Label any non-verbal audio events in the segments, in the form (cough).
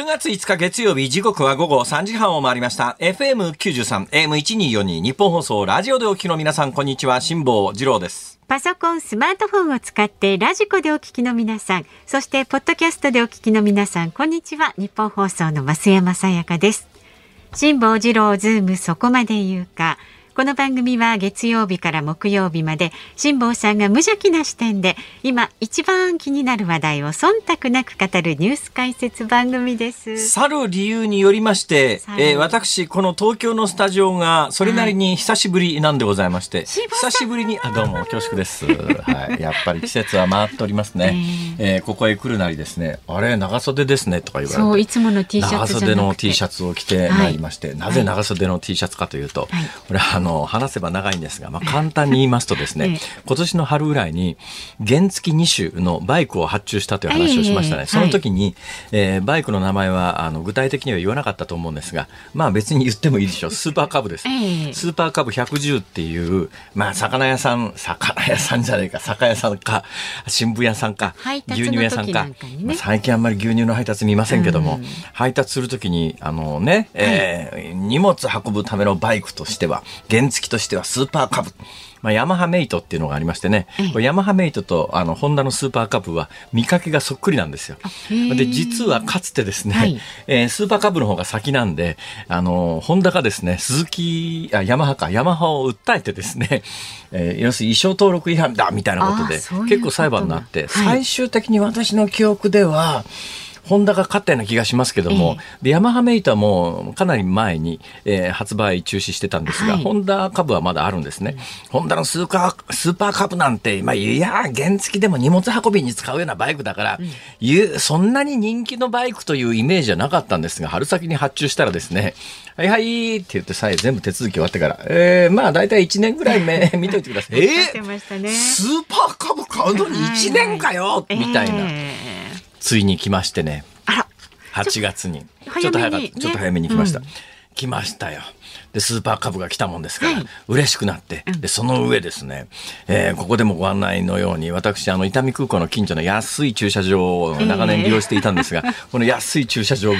9月5日月曜日時刻は午後3時半を回りました FM93 AM1242 ニッポン放送ラジオでお聞きの皆さんこんにちは辛坊治郎ですパソコン、スマートフォンを使ってラジコでお聞きの皆さん、そしてポッドキャストでお聞きの皆さん、こんにちは。ニッポン放送の増山さやかです。辛坊治郎ズームそこまで言うか。この番組は月曜日から木曜日まで辛坊さんが無邪気な視点で今一番気になる話題を忖度なく語るニュース解説番組です。去る理由によりまして、えー、私この東京のスタジオがそれなりに久しぶりなんでございまして、はい、久しぶりにあどうも恐縮です、(laughs) はい、やっぱり季節は回っておりますね、えー、えー、ここへ来るなりですねあれ長袖ですねとか言われて。そういつもの T シャツ長袖の T シャツを着てまい。りまして、はい、なぜ長袖の T シャツかというと、はい、これはあの話せば長いんですが、まあ、簡単に言いますとですね、ええ、今年の春ぐらいに原付2種のバイクを発注したという話をしましたね、え、その時に、えー、バイクの名前はあの具体的には言わなかったと思うんですがまあ別に言ってもいいでしょう。スーパーカブです、スーパーカブ110っていうまあ魚屋さん魚屋さんじゃないか酒屋さんか新聞屋さんか牛乳屋さんか、ね、まあ、最近あんまり牛乳の配達見ませんけども、うん、配達するときにあのね、えー、はい、荷物運ぶためのバイクとしては原付としてはスーパーカブ。まあ、ヤマハメイトっていうのがありましてね、ヤマハメイトとあのホンダのスーパーカブは見かけがそっくりなんですよ。で実はかつてですね、はい、えー、スーパーカブの方が先なんであのホンダがですね鈴木あヤマハかヤマハを訴えてですね、えー、要するに衣装登録違反だみたいなことで結構裁判になって、はい、最終的に私の記憶では。ホンダが勝ったような気がしますけども、えー、でヤマハメイトはもうかなり前に、えー、発売中止してたんですが、はい、ホンダ株はまだあるんですね。ホンダのスーパースーパーカブなんて、まあ、いや、原付でも荷物運びに使うようなバイクだから、うん、そんなに人気のバイクというイメージじゃなかったんですが、春先に発注したらですね、はいはいって言ってさえ全部手続き終わってから、えー、まあ大体1年ぐらい目 (laughs) 見といてください。えー、ね、スーパーカブ買うのに1年かよ、みたいな。えーついに来ましてね。あら。8月に。ちょっと早かった。ちょっと早めに来ました。うん、来ましたよ。でスーパー株が来たもんですから、はい、嬉しくなってでその上ですね、えー、ここでもご案内のように私あの伊丹空港の近所の安い駐車場を長年利用していたんですが、えー、(laughs) この安い駐車場が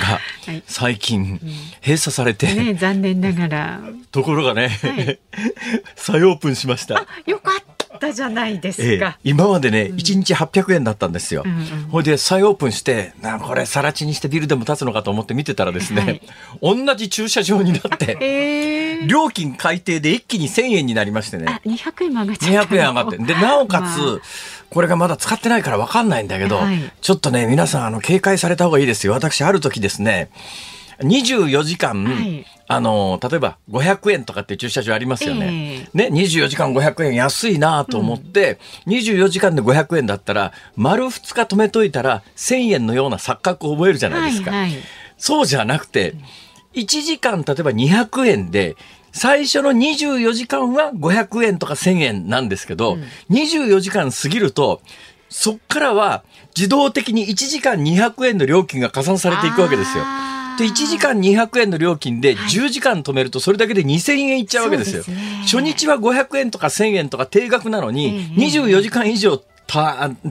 最近閉鎖されて、ね、残念ながら (laughs) ところがね、はい、(laughs) 再オープンしましたよかったったじゃないですか、ええ、今までね、うん、1日800円だったんですよ、うんうん、ほいで再オープンしてなこれ更地にしてビルでも建つのかと思って見てたらですね、はい、同じ駐車場になって、(laughs) え。ー、料金改定で一気に1000円になりましてね。200円も上がっちゃった200円上がって。でなおかつ、まあこれがまだ使ってないから分かんないんだけど、はい、ちょっとね、皆さん、あの、警戒された方がいいですよ。私、ある時ですね、24時間、はい、あの、例えば500円とかって駐車場ありますよね。えー、ね、24時間500円安いなと思って、うん、24時間で500円だったら、丸2日止めといたら1000円のような錯覚を覚えるじゃないですか。はいはい、そうじゃなくて、1時間例えば200円で、最初の24時間は500円とか1000円なんですけど、うん、24時間過ぎると、そっからは自動的に1時間200円の料金が加算されていくわけですよ。で1時間200円の料金で10時間止めるとそれだけで2000円いっちゃうわけですよ。すね、初日は500円とか1000円とか定額なのに、24時間以上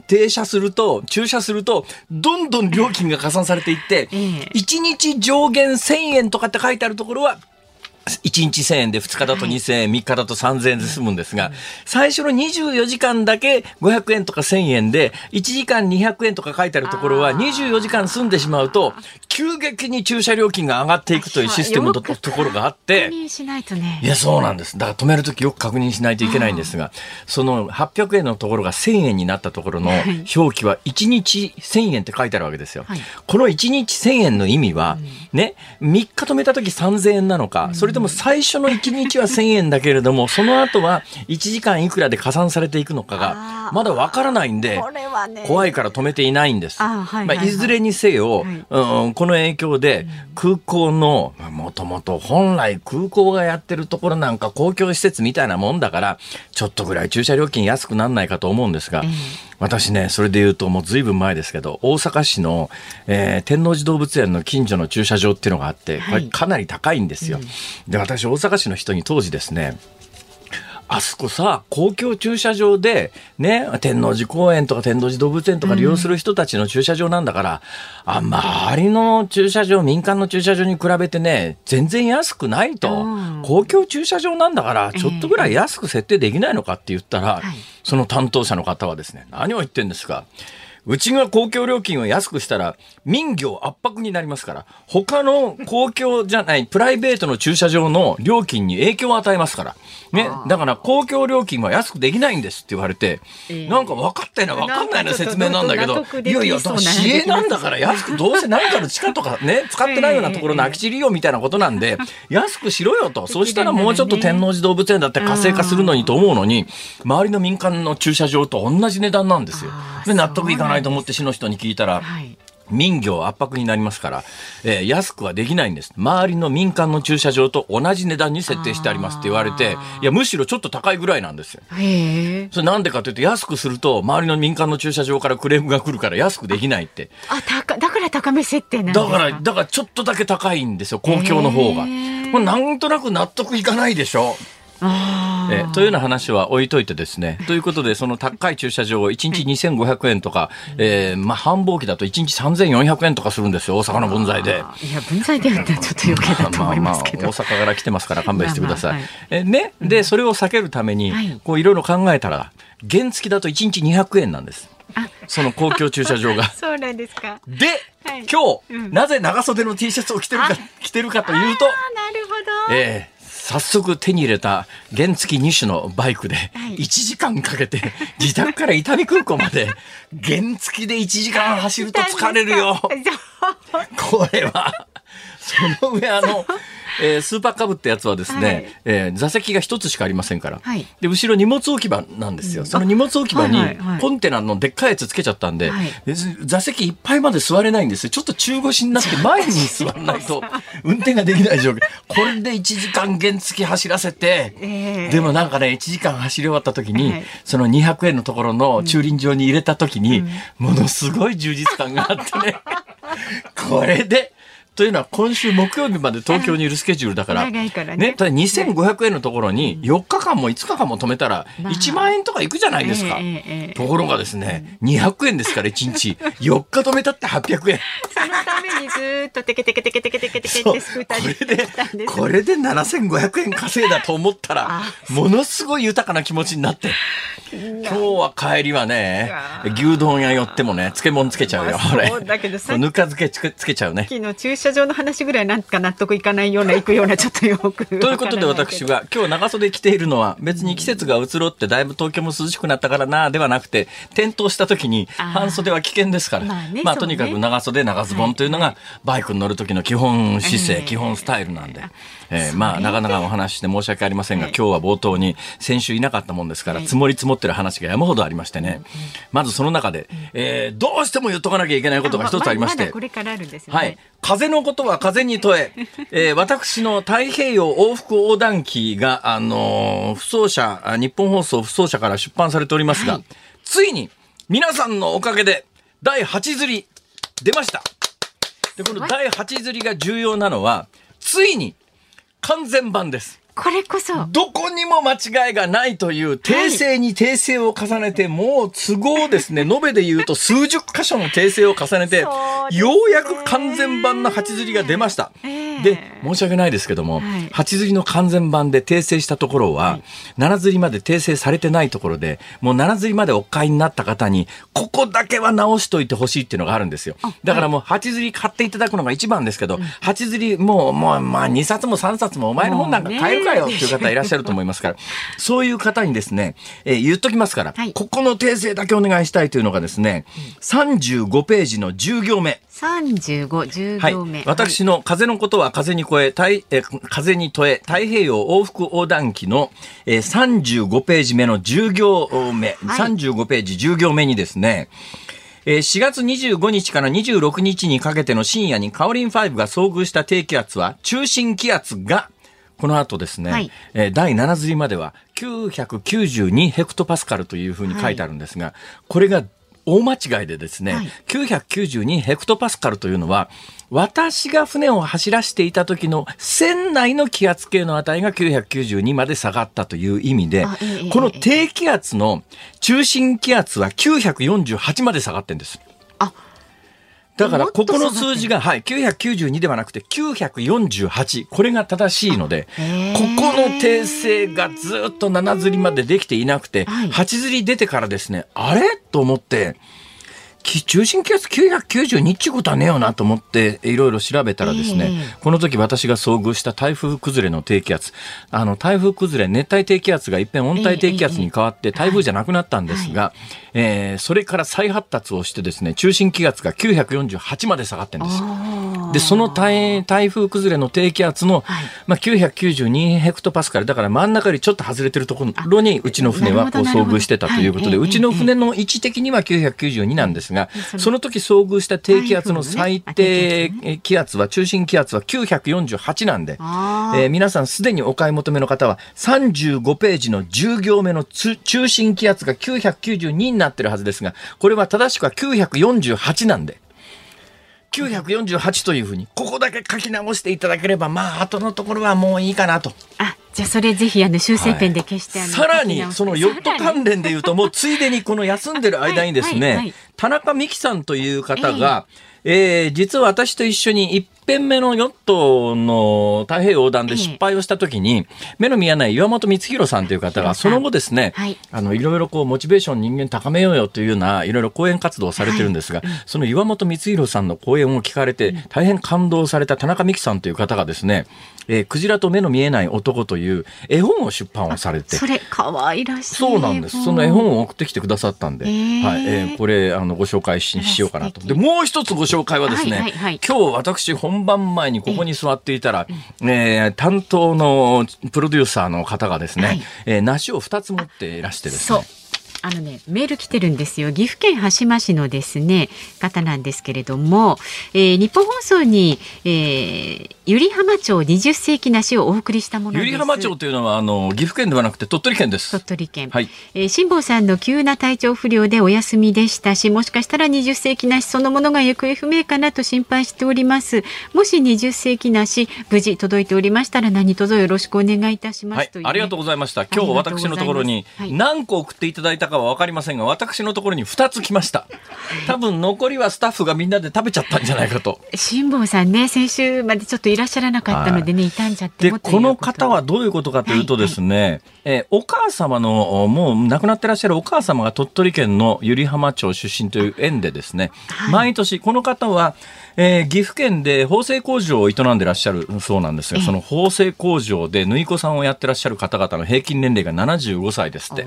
停車すると、駐車すると、どんどん料金が加算されていって、1日上限1000円とかって書いてあるところは、1日1000円で2日だと2000円、3日だと3000円で済むんですが、最初の24時間だけ500円とか1000円で、1時間200円とか書いてあるところは、24時間済んでしまうと、急激に駐車料金が上がっていくというシステムのところがあって、いや、そうなんです。だから止めるときよく確認しないといけないんですが、その800円のところが1000円になったところの表記は1日1000円って書いてあるわけですよ。この1日1000円の意味は、ね、3日止めたとき3000円なのか、それとでも最初の1日は1000円だけれども、その後は1時間いくらで加算されていくのかが、まだわからないんで、怖いから止めていないんです。まあ、いずれにせよ、うん、この影響で空港の、もともと本来空港がやってるところなんか公共施設みたいなもんだから、ちょっとぐらい駐車料金安くなんないかと思うんですが、私ね、それで言うともう随分前ですけど、大阪市の、えー、天王寺動物園の近所の駐車場っていうのがあって、これかなり高いんですよ。はいうん、で、私、大阪市の人に当時ですね、あそこさ、公共駐車場で、ね、天王寺公園とか天王寺動物園とか利用する人たちの駐車場なんだから、うん、あ、周りの駐車場、民間の駐車場に比べてね、全然安くないと。うん、公共駐車場なんだから、ちょっとぐらい安く設定できないのかって言ったら、えー、その担当者の方はですね、何を言ってんですか。うちが公共料金を安くしたら民業圧迫になりますから、他の公共じゃないプライベートの駐車場の料金に影響を与えますから。ね。だから公共料金は安くできないんですって言われて、えー、なんか分かったよな、分かんないな説明なんだけど、いやいや、市営なんだから安く、どうせ何かの地下とかね、(laughs) 使ってないようなところの空き地利用みたいなことなんで、(laughs) 安くしろよと。そうしたらもうちょっと天王寺動物園だって活性化するのにと思うのに、周りの民間の駐車場と同じ値段なんですよ。で、納得いかないと思って市の人に聞いたら、はい民業圧迫になりますから、えー、安くはできないんです。周りの民間の駐車場と同じ値段に設定してありますって言われて、いや、むしろちょっと高いぐらいなんですよ。へそれなんでかというと、安くすると、周りの民間の駐車場からクレームが来るから安くできないって。あ、ただから高め設定なんだから、だからちょっとだけ高いんですよ、公共の方が。これなんとなく納得いかないでしょ。えというような話は置いといてですね。ということで、その高い駐車場、1日2500円とか、えー、まあ、繁忙期だと1日3400円とかするんですよ、大阪の分際で。いや、分際でやったらちょっと余計だと思いますけど。まあ、まあ、大阪から来てますから勘弁してください。まあまあはい、えね、で、それを避けるために、こういろいろ考えたら、原付だと1日200円なんです。その公共駐車場が。(laughs) そうなんですか。で、はい、今日、うん、なぜ長袖の T シャツを着てるか、着てるかというと、なるほど。ええー早速手に入れた原付2種のバイクで1時間かけて自宅から伊丹空港まで原付で1時間走ると疲れるよ。これはその上あのえー、スーパーカブってやつはですね、はい、えー、座席が一つしかありませんから、はい、で後ろ荷物置き場なんですよ、うん、その荷物置き場にコンテナのでっかいやつつけちゃったんで、はい、座席いっぱいまで座れないんですよ。ちょっと中腰になって前に座らないと運転ができない状況。これで1時間原付走らせて、えー、でもなんかね1時間走り終わった時に、その200円のところの駐輪場に入れた時に、うん、ものすごい充実感があってね。(laughs) これでというのは今週木曜日まで東京にいるスケジュールだから、ね。ね、ただ2500円のところに4日間も5日間も止めたら1万円とかいくじゃないですか。ところがですね、200円ですから1日。(laughs) 4日止めたって800円。そのためにずっとテケテケテケテケテケテケってスクーターでこれで、これで7500円稼いだと思ったら、ものすごい豊かな気持ちになって。今日は帰りはね、牛丼屋寄ってもね、漬物つけちゃうよ、まあ、だけどさぬか漬けつけちゃうね。昨日駐車場の話ぐらいなんか納得いかないような、行くような、ちょっとよく。(laughs) ということで私が今日長袖着ているのは、別に季節が移ろってだいぶ東京も涼しくなったからな、ではなくて、転倒した時に半袖は危険ですから、まあ、ねまあ、とにかく長袖長ズボンとい。うのが、バイクに乗る時の基本姿勢、基本スタイルなんで。えー、まあ、なかなかお話して申し訳ありませんが、今日は冒頭に先週いなかったもんですから、積もり積もってる話が山ほどありましてね、まずその中で、えー、どうしても言っとかなきゃいけないことが一つありまして、これからあるんですよ、はい。風のことは風に問え、(laughs) えー、私の太平洋往復横断機が、あのー、不走者、日本放送不走者から出版されておりますが、はい、ついに皆さんのおかげで第8釣り出ました。で、この第8釣りが重要なのは、ついに完全版です。これこそ。どこにも間違いがないという訂正に訂正を重ねて、はい、もう都合ですね、延べで言うと数十箇所の訂正を重ねて、ね、ようやく完全版の鉢釣りが出ました。えー、で、申し訳ないですけども、はい、鉢釣りの完全版で訂正したところは、はい、7釣りまで訂正されてないところで、もう7釣りまでお買いになった方に、ここだけは直しといてほしいっていうのがあるんですよ。だからもう鉢釣り買っていただくのが一番ですけど、鉢釣りもう、もう、まあ2冊も3冊もお前の本なんか買えるかよっていう方いらっしゃると思いますから、(laughs) そういう方にですね、えー、言っときますから、はい、ここの訂正だけお願いしたいというのがですね、35ページの10行目。35、10行目。はい、私の風のことは風に超え、太え風に問え、太平洋往復横断機の、えー、35ページ目の10行目、はい、35ページ10行目にですね、4月25日から26日にかけての深夜にカオリン5が遭遇した低気圧は中心気圧がこの後ですね、はい、えー、第7釣りまでは992ヘクトパスカルというふうに書いてあるんですが、はい、これが大間違いでですね、はい、992ヘクトパスカルというのは、私が船を走らせていた時の船内の気圧計の値が992まで下がったという意味で、この低気圧の中心気圧は948まで下がってんです。あだから、ここの数字が、はい、992ではなくて948。これが正しいので、ここの訂正がずっと7釣りまでできていなくて、はい、8釣り出てからですね、あれ？と思って、中心気圧992っていうことはねえよなと思っていろいろ調べたらですね、えー、この時私が遭遇した台風崩れの低気圧。あの台風崩れ熱帯低気圧が一変温帯低気圧に変わって台風じゃなくなったんですが、えー、えー、それから再発達をしてですね中心気圧が948まで下がってるんです。でその台台風崩れの低気圧の、はい、まあ、992ヘクトパスカルだから真ん中よりちょっと外れてるところにうちの船はこう遭遇してたということで、うちの船の位置的には992なんですが、その時遭遇した低気圧の最低気圧は、中心気圧は948なんで、えー、皆さんすでにお買い求めの方は35ページの10行目の中心気圧が992になってるはずですが、これは正しくは948なんで。948というふうにここだけ書き直していただければまあ後のところはもういいかなと。あじゃあそれぜひあの修正ペンで消して、はい、さらにそのヨット関連でいうともうついでにこの (laughs) 休んでる間にですね、はいはい、田中美希さんという方が、えー、えー、実は私と一緒に一遍目のヨットの太平洋横断で失敗をした時に、目の見えない岩本光弘さんという方が、その後ですね、はい、あの、いろいろこう、モチベーション人間高めようよというような、いろいろ講演活動をされてるんですが、その岩本光弘さんの講演を聞かれて、大変感動された田中美希さんという方がですね、えー、クジラと目の見えない男という絵本を出版をされて。それ、可愛らしい。そうなんです。その絵本を送ってきてくださったんで、えー、はい、えー、これ、あの、ご紹介ししようかなと。で、もう一つご紹介はですね、はいはいはい、今日私本番前にここに座っていたら、えー、担当のプロデューサーの方がですね、はい、えー、梨を2つ持っていらしてですね。あのね、メール来てるんですよ。岐阜県羽島市のですね、方なんですけれども、えー、日本放送に、えー、百合浜町20世紀梨をお送りしたもの百合浜町というのは、あの、岐阜県ではなくて鳥取県です。鳥取県。はい。えー、辛坊さんの急な体調不良でお休みでしたし、もしかしたら20世紀梨そのものが行方不明かなと心配しております。もし20世紀梨、無事届いておりましたら何卒よろしくお願いいたします、はい、ありがとうございました。今日私のところに何個送っていただいたかは分かりませんが、私のところに2つ来ました。多分残りはスタッフがみんなで食べちゃったんじゃないかと。辛坊さんね、先週までちょっといらっしゃらなかったのでね、傷んじゃってで、この方はどういうことかというとですね、はいはい、えー、お母様の、もう亡くなってらっしゃるお母様が鳥取県の百合浜町出身という縁でですね、はい、毎年この方は、えー、岐阜県で縫製工場を営んでらっしゃるそうなんですが、その縫製工場で縫い子さんをやってらっしゃる方々の平均年齢が75歳ですって。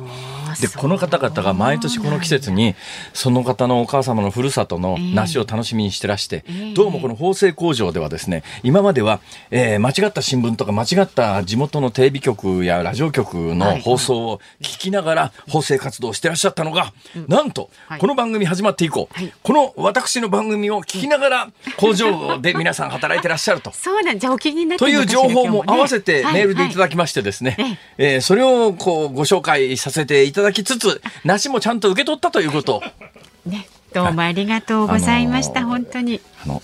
で、この方々が毎年この季節に、その方のお母様のふるさとの梨を楽しみにしてらして、どうもこの縫製工場ではですね、今までは、えー、間違った新聞とか間違った地元のテレビ局やラジオ局の放送を聞きながら縫製活動をしてらっしゃったのが、なんと、この番組始まって以降、この私の番組を聞きながら工場で皆さん働いてらっしゃると。(laughs) そうなんじゃお気になってという情報も合わせてメールでいただきましてですね、はい。はい、えー、それをこうご紹介させていただきつつ、梨もちゃんと受け取ったということ。ね、どうもありがとうございました、本当に。あの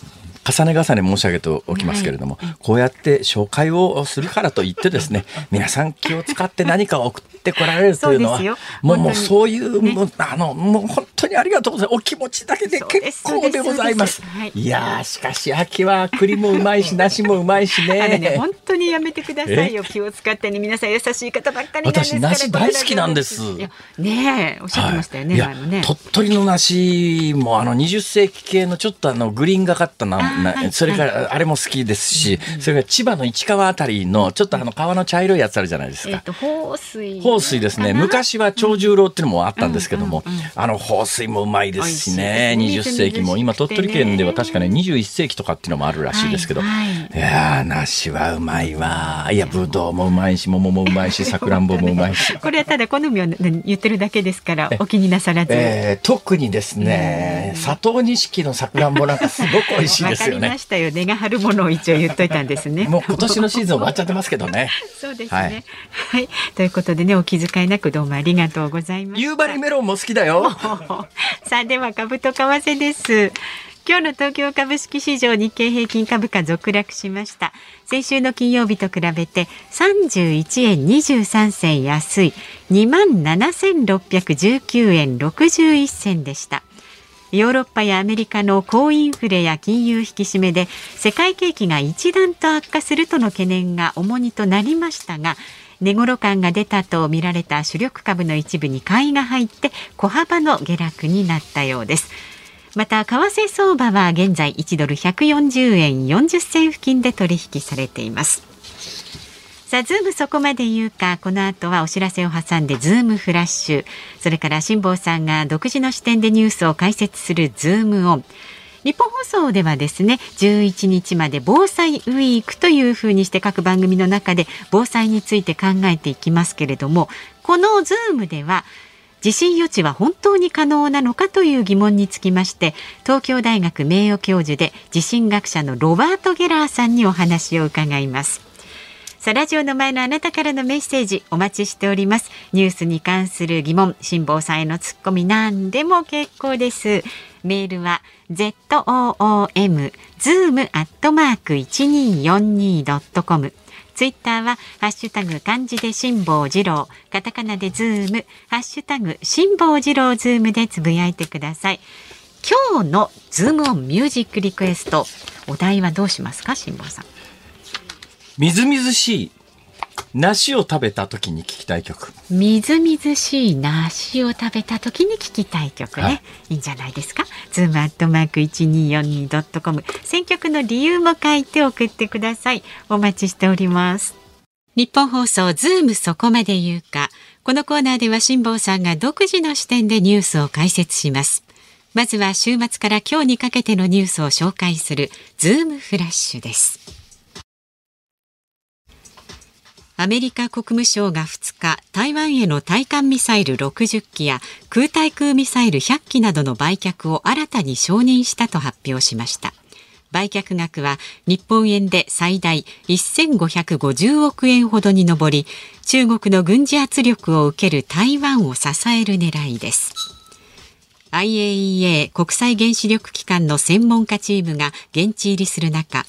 重ね重ね申し上げておきますけれども、はい、こうやって紹介をするからといってですね、皆さん気を使って何かを送ってこられるというのは、もうもうそういう、ね、もうあのもう本当にありがとうございます。お気持ちだけで結構でございます。はい、いやしかし秋は栗もうまいし梨もうまいしね。(laughs) ね本当にやめてくださいよ。気を使ってね皆さん優しい方ばっかり私梨大好きなんです。ねおっしゃってましたよね。はい、ね鳥取の梨もあの20世紀系のちょっとあのグリーンがかったなそれからあれも好きですし、それから千葉の市川あたりのちょっとあの川の茶色いやつあるじゃないですか。放水。放水ですね。昔は長十郎っていうのもあったんですけども、あの放水もうまいですしね。20世紀も今鳥取県では確かね21世紀とかっていうのもあるらしいですけど、いや梨はうままいわ。いや、ぶどうもうまいし、桃もうまいし、(laughs) さくらんぼもうまいし。これはただ好みを言ってるだけですから、お気になさらず。えー、特にですね、佐藤錦のさくらんぼなんかすごく美味しいですよね。わかりましたよ。値が張るものを一応言っといたんですね。(laughs) もう今年のシーズン終わっちゃってますけどね。そうですね、はい。はい。ということでね、お気遣いなくどうもありがとうございます。夕張メロンも好きだよ。(laughs) さあ、では株と為替です。今日の東京株式市場日経平均株価続落しました先週の金曜日と比べて31円23銭安い2万7619円61銭でしたヨーロッパやアメリカの高インフレや金融引き締めで世界景気が一段と悪化するとの懸念が重荷となりましたが値頃感が出たと見られた主力株の一部に買いが入って小幅の下落になったようです。また為替相場は現在1ドル140円40銭付近で取引されています。さあ、ズームそこまで言うか、この後はお知らせを挟んで、ズームフラッシュ。それから、辛坊さんが独自の視点でニュースを解説するズームオン。ニッポン放送ではですね11日まで防災ウィークというふうにして各番組の中で防災について考えていきますけれどもこのズームでは地震予知は本当に可能なのかという疑問につきまして東京大学名誉教授で地震学者のロバート・ゲラーさんにお話を伺いますさあラジオの前のあなたからのメッセージお待ちしております。ニュースに関する疑問辛坊さんへのツッコミ何でも結構です。メールは zoom zoom アットマーク 1242.com ツイッターはハッシュタグ漢字で辛坊治郎、カタカナでズーム、ハッシュタグ辛坊治郎ズームでつぶやいてください。今日のズームオンミュージックリクエスト、お題はどうしますか、辛坊さん。みずみずしい梨を食べた時に聞きたい曲。みずみずしい梨を食べた時に聞きたい曲ね、はい、いいんじゃないですか？ズームアットマーク 1242.com 選曲の理由も書いて送ってください。お待ちしております。ニッポン放送ズームそこまで言うか。このコーナーでは辛坊さんが独自の視点でニュースを解説します。まずは週末から今日にかけてのニュースを紹介するズームフラッシュですアメリカ国務省が2日台湾への対艦ミサイル60機や空対空ミサイル100機などの売却を新たに承認したと発表しました。売却額は日本円で最大1550億円ほどに上り中国の軍事圧力を受ける台湾を支える狙いです。IAEA 国際原子力機関の専門家チームが現地入りする中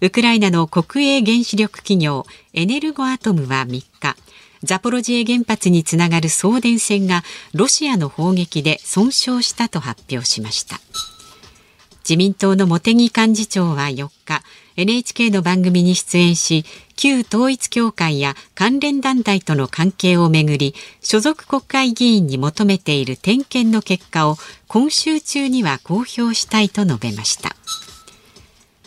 ウクライナの国営原子力企業エネルゴアトムは3日ザポロジエ原発につながる送電線がロシアの砲撃で損傷したと発表しました。自民党の茂木幹事長は4日 NHK の番組に出演し旧統一教会や関連団体との関係をめぐり所属国会議員に求めている点検の結果を今週中には公表したいと述べました。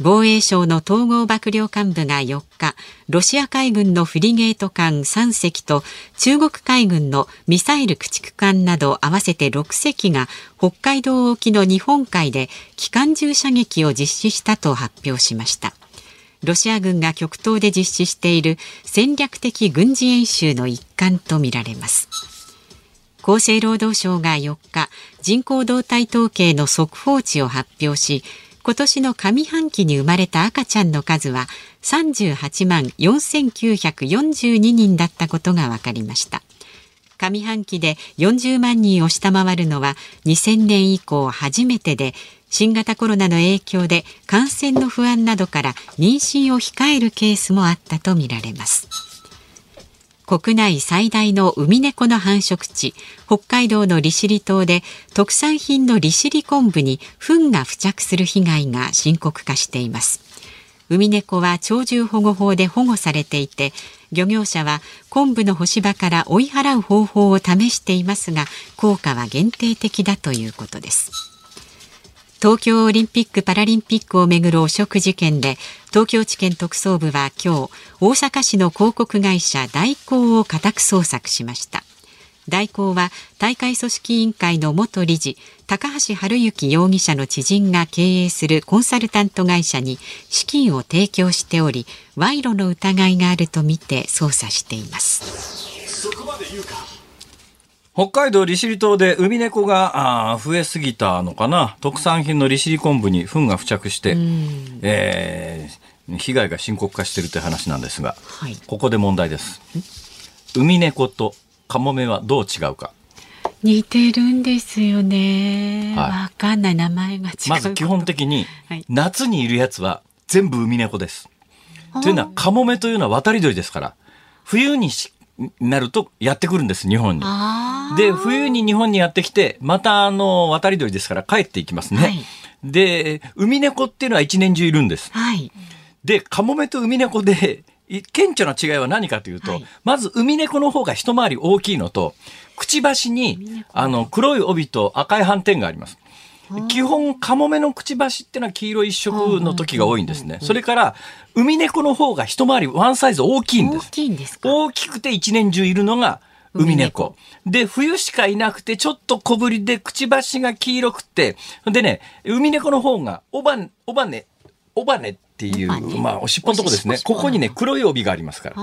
防衛省の統合幕僚監部が4日ロシア海軍のフリゲート艦3隻と中国海軍のミサイル駆逐艦など合わせて6隻が北海道沖の日本海で機関銃射撃を実施したと発表しました。ロシア軍が極東で実施している戦略的軍事演習の一環とみられます。厚生労働省が4日人口動態統計の速報値を発表し今年の上半期に生まれた赤ちゃんの数は38万4942人だったことが分かりました。上半期で40万人を下回るのは2000年以降初めてで新型コロナの影響で感染の不安などから妊娠を控えるケースもあったとみられます。国内最大のウミネコの繁殖地北海道の利尻島で特産品の利尻昆布に糞が付着する被害が深刻化しています。ウミネコは鳥獣保護法で保護されていて漁業者は昆布の干し場から追い払う方法を試していますが効果は限定的だということです。東京オリンピック・パラリンピックをめぐる汚職事件で東京地検特捜部は今日大阪市の広告会社大広を家宅捜索しました。大広は大会組織委員会の元理事高橋治之容疑者の知人が経営するコンサルタント会社に資金を提供しており賄賂の疑いがあるとみて捜査しています。北海道利尻島で海猫が増えすぎたのかな。特産品の利尻昆布に糞が付着して、えー、被害が深刻化しているという話なんですが、はい、ここで問題です。海猫とカモメはどう違うか。似てるんですよね。わ、はい、かんない。名前が違う。まず基本的に、夏にいるやつは全部海猫です。というのは、カモメというのは渡り鳥ですから、冬になるとやってくるんです、日本に。で、冬に日本にやってきて、またあの、渡り鳥ですから帰っていきますね。はい、で、海猫っていうのは一年中いるんです。はい、で、カモメと海猫で、顕著な違いは何かというと、はい、まず海猫の方が一回り大きいのと、くちばしに、あの、黒い帯と赤い斑点があります。基本、カモメのくちばしってのは黄色一色の時が多いんですね。それから、海猫の方が一回りワンサイズ大きいんです。大きいんです大きくて一年中いるのが海猫。で、冬しかいなくて、ちょっと小ぶりで、くちばしが黄色くて、でね、海猫の方が、おば、おばね、おばねっていう、まあ、おしっぽのとこですね。ここにね、黒い帯がありますから。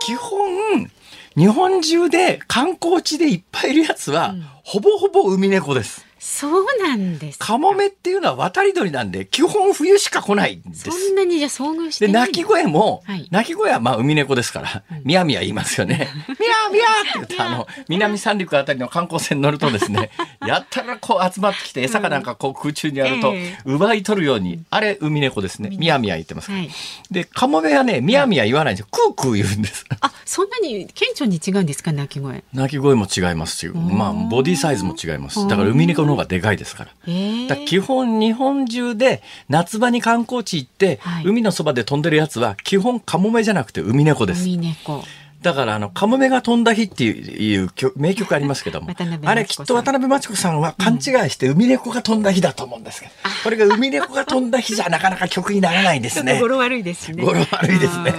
基本、日本中で観光地でいっぱいいるやつは、うん、ほぼほぼ海猫です。そうなんですカモメっていうのは渡り鳥なんで、基本冬しか来ないんです。そんなにじゃ遭遇してで、鳴き声も、はい、鳴き声はまあ海猫ですから、みやみや言いますよね。みやみやって言って、あの、南三陸あたりの観光船に乗るとですね、(laughs) やったらこう集まってきて、餌かなんかこう空中にあると、奪い取るように、あれ海猫ですね。みやみや言ってます。はい、で、カモメはね、みやみや言わないんですよ。クークー言うんです。あ、そんなに顕著に違うんですか、鳴き声？鳴き声も違いますし、まあ、ボディサイズも違います。だから海猫の方がでかいですから。だ基本日本中で夏場に観光地行って、はい、海のそばで飛んでるやつは基本カモメじゃなくて海猫です。海猫。だからあの、カモメが飛んだ日っていう名曲ありますけども、(laughs) あれきっと渡辺真知子さんは勘違いして海猫が飛んだ日だと思うんですけど、うん、これが海猫が飛んだ日じゃなかなか曲にならないですね。(laughs) 語呂悪いですね。語呂悪いですね。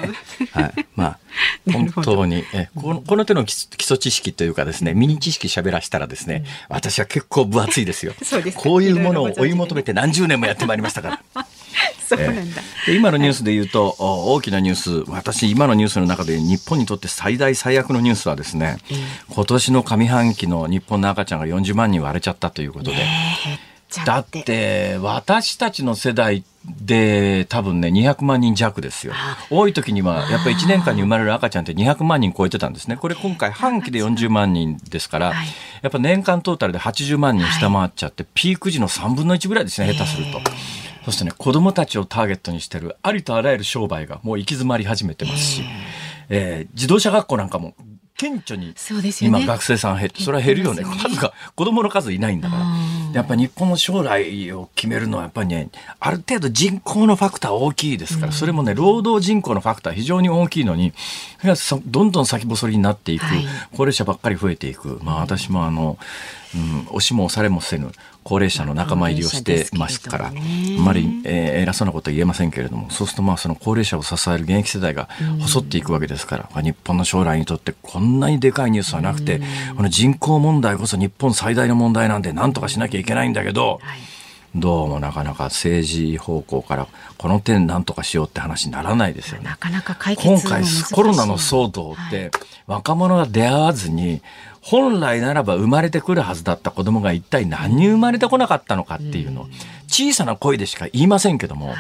はい。まあ、(laughs) 本当にえこのこの手の基礎知識というかですねミニ知識喋らしたらですね、うん、私は結構分厚いですよこういうものを追い求めて何十年もやってまいりましたから。(laughs) そうなんだ、えー、今のニュースで言うと、はい、大きなニュース私今のニュースの中で日本にとって最大最悪のニュースはですね、えー、今年の上半期の日本の赤ちゃんが40万人割れちゃったということで。だって私たちの世代で多分ね200万人弱ですよ。多い時にはやっぱり1年間に生まれる赤ちゃんって200万人超えてたんですね。これ今回半期で40万人ですから、やっぱ年間トータルで80万人下回っちゃって、ピーク時の3分の1ぐらいですね下手すると。そしてね子供たちをターゲットにしてるありとあらゆる商売がもう行き詰まり始めてますし、えー、自動車学校なんかも顕著に今学生さん減って、それは減るよね。数が、子供の数いないんだから。やっぱ日本の将来を決めるのはやっぱりね、ある程度人口のファクター大きいですから、それもね、労働人口のファクター非常に大きいのに、どんどん先細りになっていく、高齢者ばっかり増えていく。まあ私もあの、うん、押しも押されもせぬ高齢者の仲間入りをしてますから、あまり、えー、偉そうなことは言えませんけれどもそうするとまあその高齢者を支える現役世代が細っていくわけですから、うん、日本の将来にとってこんなにでかいニュースはなくて、うん、この人口問題こそ日本最大の問題なんで何とかしなきゃいけないんだけど、はい。どうもなかなか政治方向からこの点何とかしようって話にならないですよね。なかなか解決今回コロナの騒動って、若者が出会わずに本来ならば生まれてくるはずだった子供が一体何に生まれてこなかったのかっていうのを小さな声でしか言いませんけども、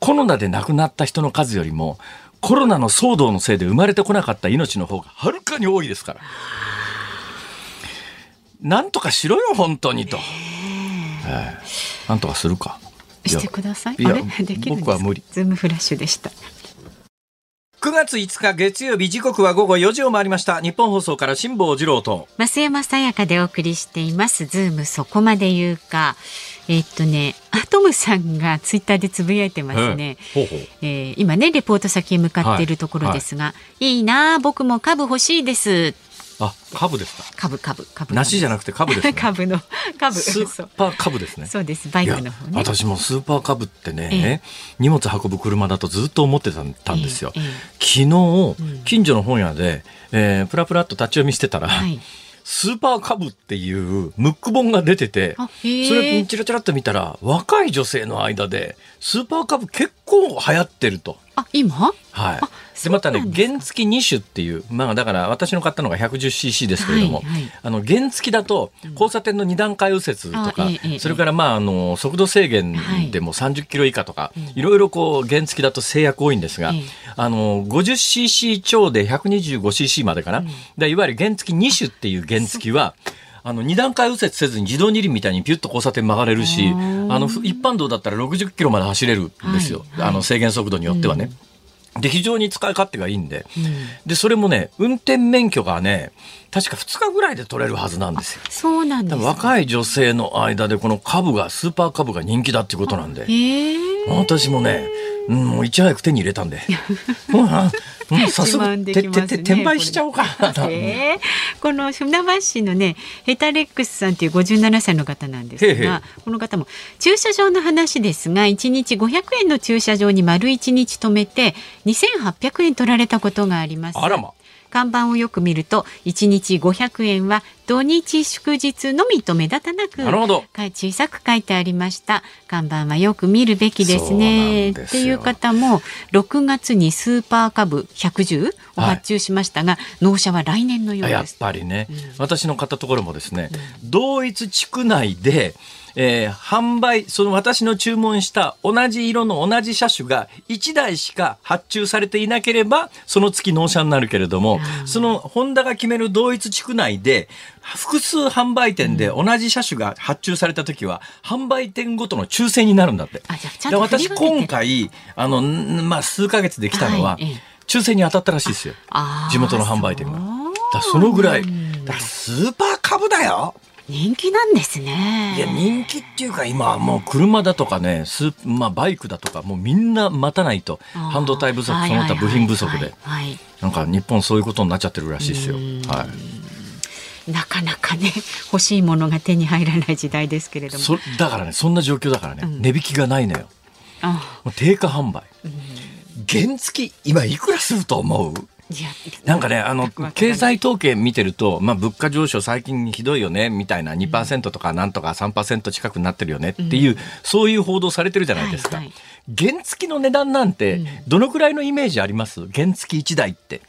コロナで亡くなった人の数よりもコロナの騒動のせいで生まれてこなかった命の方がはるかに多いですから。なんとかしろよ本当にと。えー、なんとかするか。してください。いや僕は無理。ズームフラッシュでした。9月5日月曜日時刻は午後4時を回りました。ニッポン放送から辛坊治郎と。増山さやかでお送りしています。ズームそこまで言うか。えー、っとねアトムさんがツイッターでつぶやいてますね、ほうほう。えー、今ねレポート先へ向かっているところですが、はいはい、いいな僕も株欲しいですあ、株ですか？株株株。梨じゃなくて株です、ね、(laughs) 株の株。スーパー株ですね。そうです。バイクの方ね。私もスーパー株ってね、荷物運ぶ車だとずっと思ってたんですよ。昨日、近所の本屋で、えー、プラプラっと立ち読みしてたら、はいスーパーカブっていうムック本が出てて、それチラチラっと見たら、若い女性の間で、スーパーカブ結構流行ってると。あ、今？はい。でまたね原付2種っていうまあだから私の買ったのが 110cc ですけれども、はいはい、あの原付だと交差点の二段階右折とか、うん、それからまああの速度制限でも30キロ以下とか、はい、いろいろこう原付だと制約多いんですが、あの 50cc 超で 125cc までかな、うん、でいわゆる原付2種っていう原付はあの、二段階右折せずに自動二輪みたいにピュッと交差点曲がれるし、あの、一般道だったら60キロまで走れるんですよ。はいはい、あの、制限速度によってはね。うんで、非常に使い勝手がいいんで、うん、で、それもね、運転免許がね、確か2日ぐらいで取れるはずなんですよ。そうなんです、ね、若い女性の間でこの株が、スーパー株が人気だっていうことなんで、私もね、うん、もういち早く手に入れたんで。(laughs) うん、早速、ね、転売しちゃおうかな、えー、この船橋市のねヘタレックスさんという57歳の方なんですがこの方も駐車場の話ですが1日500円の駐車場に丸1日止めて2800円取られたことがあります。あらま看板をよく見ると1日500円は土日祝日のみと目立たなく小さく書いてありました。看板はよく見るべきですね。っていう方も6月にスーパー株110を発注しましたが、はい、納車は来年のようです。やっぱりね、うん、私の買ったところもですね、うん、同一地区内でえー、販売、その私の注文した同じ色の同じ車種が1台しか発注されていなければ、その月納車になるけれども、そのホンダが決める同一地区内で、複数販売店で同じ車種が発注された時は、販売店ごとの抽選になるんだって。で私今回、あの、まあ、数ヶ月できたのは、はい、抽選に当たったらしいですよ。地元の販売店が。だそのぐらい。だスーパー株だよ。人気なんですね。いや、人気っていうか、今はもう車だとかね、スまあ、バイクだとか、もうみんな待たないと、半導体不足、その他部品不足で、なんか日本そういうことになっちゃってるらしいですよ。はい。なかなかね欲しいものが手に入らない時代ですけれども。だからねそんな状況だからね、うん、値引きがないのよ。定価販売、うん、原付今いくらすると思う？なんかね、あの、経済統計見てると、まあ、物価上昇最近ひどいよね、みたいな2%とかなんとか3%近くになってるよねっていう、うん、そういう報道されてるじゃないですか。はいはい、原付の値段なんて、どのくらいのイメージあります？原付1台って。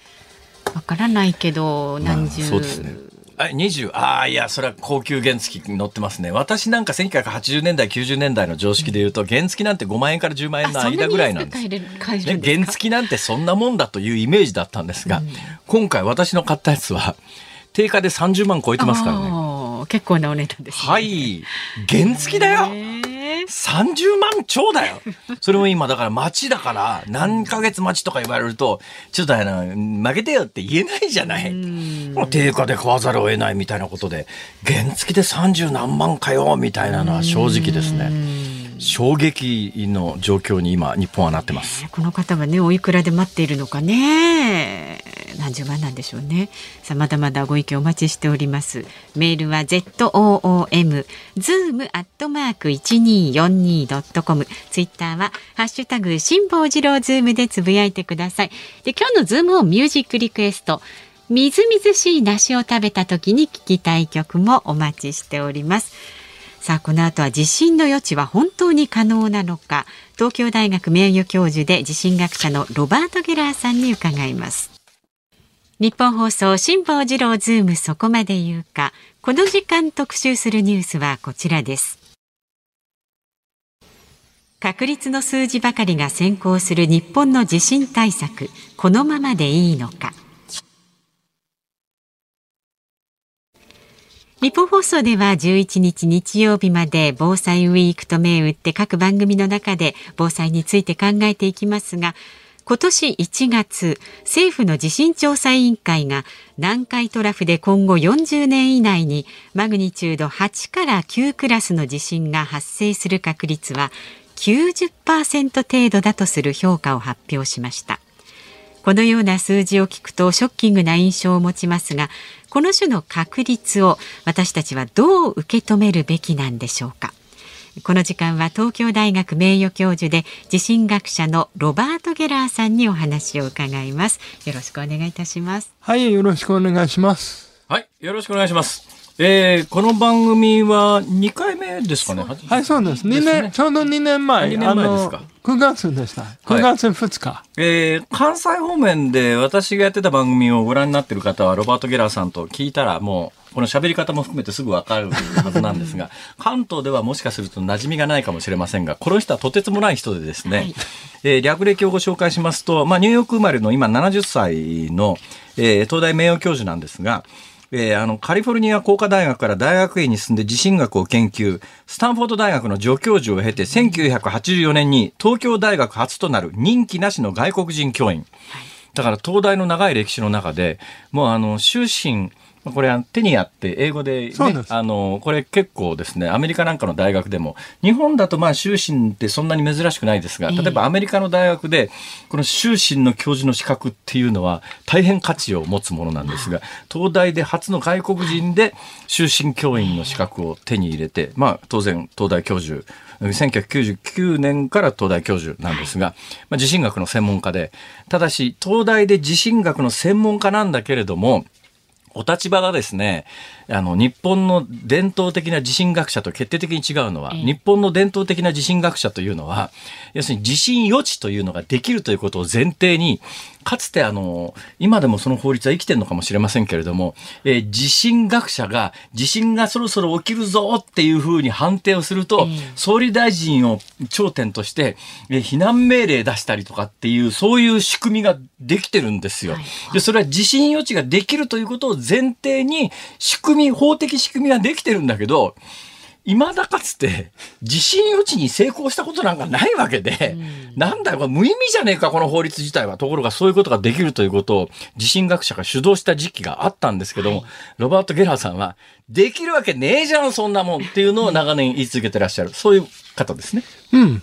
わからないけど、何十、まあ、そうですね。あ、20。ああ、いや、それは高級原付に乗ってますね。私なんか1980年代、90年代の常識で言うと、原付なんて5万円から10万円の間ぐらいなんです。ね、原付なんてそんなもんだというイメージだったんですが、うん、今回私の買ったやつは、定価で30万超えてますからね。結構なお値段です、ね、はい。原付だよ。30万超だよ。(laughs) それも今だから待ちだから何ヶ月待ちとか言われると、ちょっとあの、負けてよって言えないじゃない。定価で買わざるを得ないみたいなことで、原付で30何万かよみたいなのは正直ですね。衝撃の状況に今日本はなってます、この方はねおいくらで待っているのかね。何十万なんでしょうね。さあまだまだご意見お待ちしております。メールは ZOOM zoom アットマーク 1242.com ツイッターはハッシュタグ辛坊治郎ズームでつぶやいてください。で今日のズームオンミュージックリクエストみずみずしい梨を食べた時に聞きたい曲もお待ちしております。さあこの後は地震の予知は本当に可能なのか。東京大学名誉教授で地震学者のロバート・ゲラーさんに伺います。ニッポン放送辛坊治郎ズームそこまで言うか。この時間特集するニュースはこちらです。確率の数字ばかりが先行する日本の地震対策このままでいいのか。日本放送では11日日曜日まで防災ウィークと銘打って各番組の中で防災について考えていきますが今年1月政府の地震調査委員会が南海トラフで今後40年以内にマグニチュード8から9クラスの地震が発生する確率は90%程度だとする評価を発表しました。このような数字を聞くとショッキングな印象を持ちますがこの種の確率を私たちはどう受け止めるべきなんでしょうか？この時間は東京大学名誉教授で地震学者のロバート・ゲラーさんにお話を伺います。よろしくお願いいたします。はいよろしくお願いします。はいよろしくお願いしますえー、この番組は2回目ですかね？はい、そうです。2年、ちょうど2年前。2年前ですか？9月でした。9月2日。はい、えー、関西方面で私がやってた番組をご覧になっている方は、ロバート・ゲラーさんと聞いたら、もう、この喋り方も含めてすぐわかるはずなんですが、(laughs) 関東ではもしかすると馴染みがないかもしれませんが、この人はとてつもない人でですね、はい、えー、略歴をご紹介しますと、まあ、ニューヨーク生まれの今70歳の、えー、東大名誉教授なんですが、えー、あの、カリフォルニア工科大学から大学院に進んで地震学を研究、スタンフォード大学の助教授を経て、1984年に東京大学初となる任期なしの外国人教員。だから東大の長い歴史の中で、もうあの、終身、これはテニアって英語で,、ね、あのこれ結構ですねアメリカなんかの大学でも日本だとまあ修士ってそんなに珍しくないですが例えばアメリカの大学でこの修士の教授の資格っていうのは大変価値を持つものなんですが東大で初の外国人で修士教員の資格を手に入れてまあ当然東大教授1999年から東大教授なんですが、まあ、地震学の専門家でただし東大で地震学の専門家なんだけれどもお立場がですね、あの、日本の伝統的な地震学者と決定的に違うのは、日本の伝統的な地震学者というのは、要するに地震予知というのができるということを前提に、かつてあの、今でもその法律は生きてるのかもしれませんけれども、えー、地震学者が地震がそろそろ起きるぞっていうふうに判定をすると、総理大臣を頂点として、えー、避難命令出したりとかっていう、そういう仕組みができてるんですよ。で、それは地震予知ができるということを前提に、仕組み、法的仕組みができてるんだけど、未だかつて地震予知に成功したことなんかないわけで、うん、なんだよ、無意味じゃねえか、この法律自体は。ところがそういうことができるということを地震学者が主導した時期があったんですけども、はい、ロバート・ゲラーさんは、できるわけねえじゃん、そんなもんっていうのを長年言い続けてらっしゃる。そういう方ですね。うん。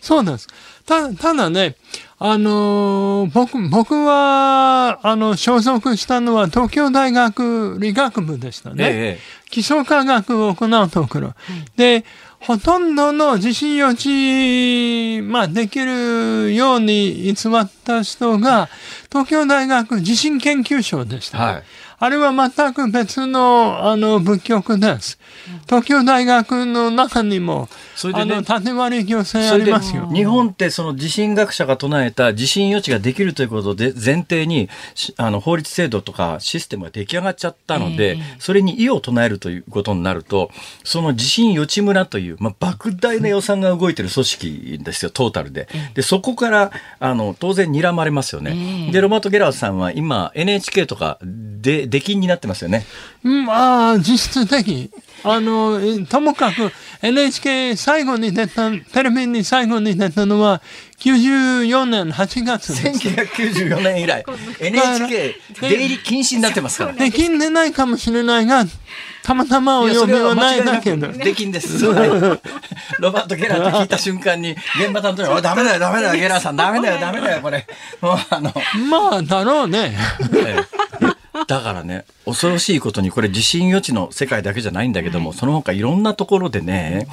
そうなんです。た、ただね、あのー、僕、僕は、あの、所属したのは東京大学理学部でしたね。ええ、基礎科学を行うところ。で、ほとんどの地震予知、まあ、できるように偽った人が、東京大学地震研究所でした、はい。あれは全く別の、あの、仏局です。東京大学の中にも、それで、ね、あの、縦割り行政ありますよ。日本ってその地震学者が唱えた地震予知ができるということで前提に、あの、法律制度とかシステムが出来上がっちゃったので、えー、それに異を唱えるということになると、その地震予知村という、まあ、莫大な予算が動いてる組織ですよ、トータルで。で、そこから、あの、当然睨まれますよね。えー、で、ロバート・ゲラーさんは今、NHK とかで、出禁になってますよね。まあ、実質的。あの、ともかく NHK 最後に出た、テレビに最後に出たのは94年8月です。1994年以来、NHK 出入り禁止になってますから。できんでないかもしれないが、たまたまお読みはないだけど。できんです。ロバート・ゲラーと聞いた瞬間に、現場担当に、ダメだよ、ダメだよ、ゲラーさん、ダメだよ、ダメだよ、これ。もう、あの。まあ、だろうね。だからね、恐ろしいことに、これ地震予知の世界だけじゃないんだけども、その他いろんなところでね、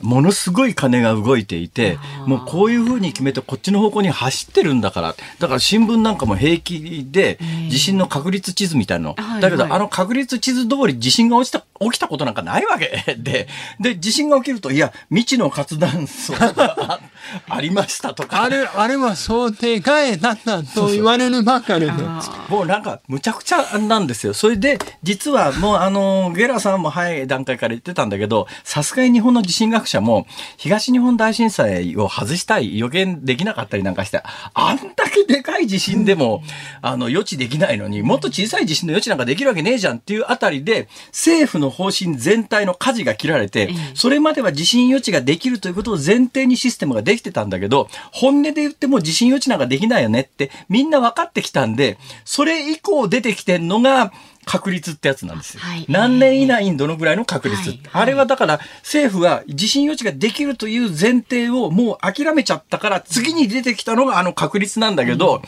ものすごい金が動いていて、もうこういうふうに決めてこっちの方向に走ってるんだから。だから新聞なんかも平気で地震の確率地図みたいなの。だけどあの確率地図通り地震が落ちた、起きたことなんかないわけ (laughs) で、で、地震が起きると、いや、未知の活断層がありましたとか。あれ、あれは想定外だったと言われるばかりで。もうなんかむちゃくちゃなんですよ。それで、実はもうあの、ゲラさんも早い段階から言ってたんだけど、さすがに日本の地震学者も東日本大震災を外したい予見できなかったりなんかして、あんだけでかい地震でも、あの、予知できないのに、もっと小さい地震の予知なんかできるわけねえじゃんっていうあたりで、政府の方針全体の舵が切られて、それまでは地震予知ができるということを前提にシステムができてたんだけど、本音で言っても地震予知なんかできないよねってみんな分かってきたんで、それ以降出てきてんのが、確率ってやつなんですよ。はい、何年以内にどのぐらいの確率、はい、あれはだから政府は地震予知ができるという前提をもう諦めちゃったから次に出てきたのがあの確率なんだけど、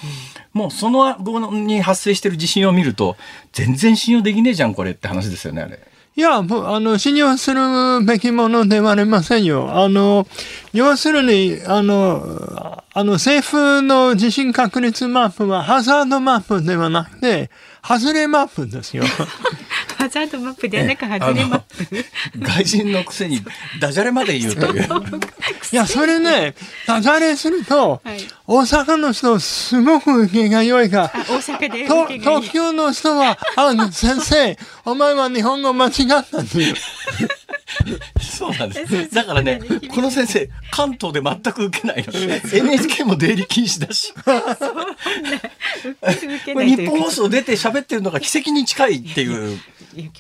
もうその後に発生してる地震を見ると、全然信用できねえじゃん、これって話ですよね、あれ。いや、もう、あの、信用するべきものではありませんよ。あの、要するに、あの、あの、政府の地震確率マップはハザードマップではなくて、外れマップですよ。ハザードマップではなく外れマップ。外人のくせにダジャレまで言うという。いや、それね、ダジャレすると、はい、大阪の人すごく受けが良いが、大阪で東京の人は、あ、先生、お前は日本語間違ったっていう。そうなんです。だからね、この先生、関東で全く受けないの。NHK も出入り禁止だし。(laughs) ニッポン放送出て喋ってるのが奇跡に近いっていう。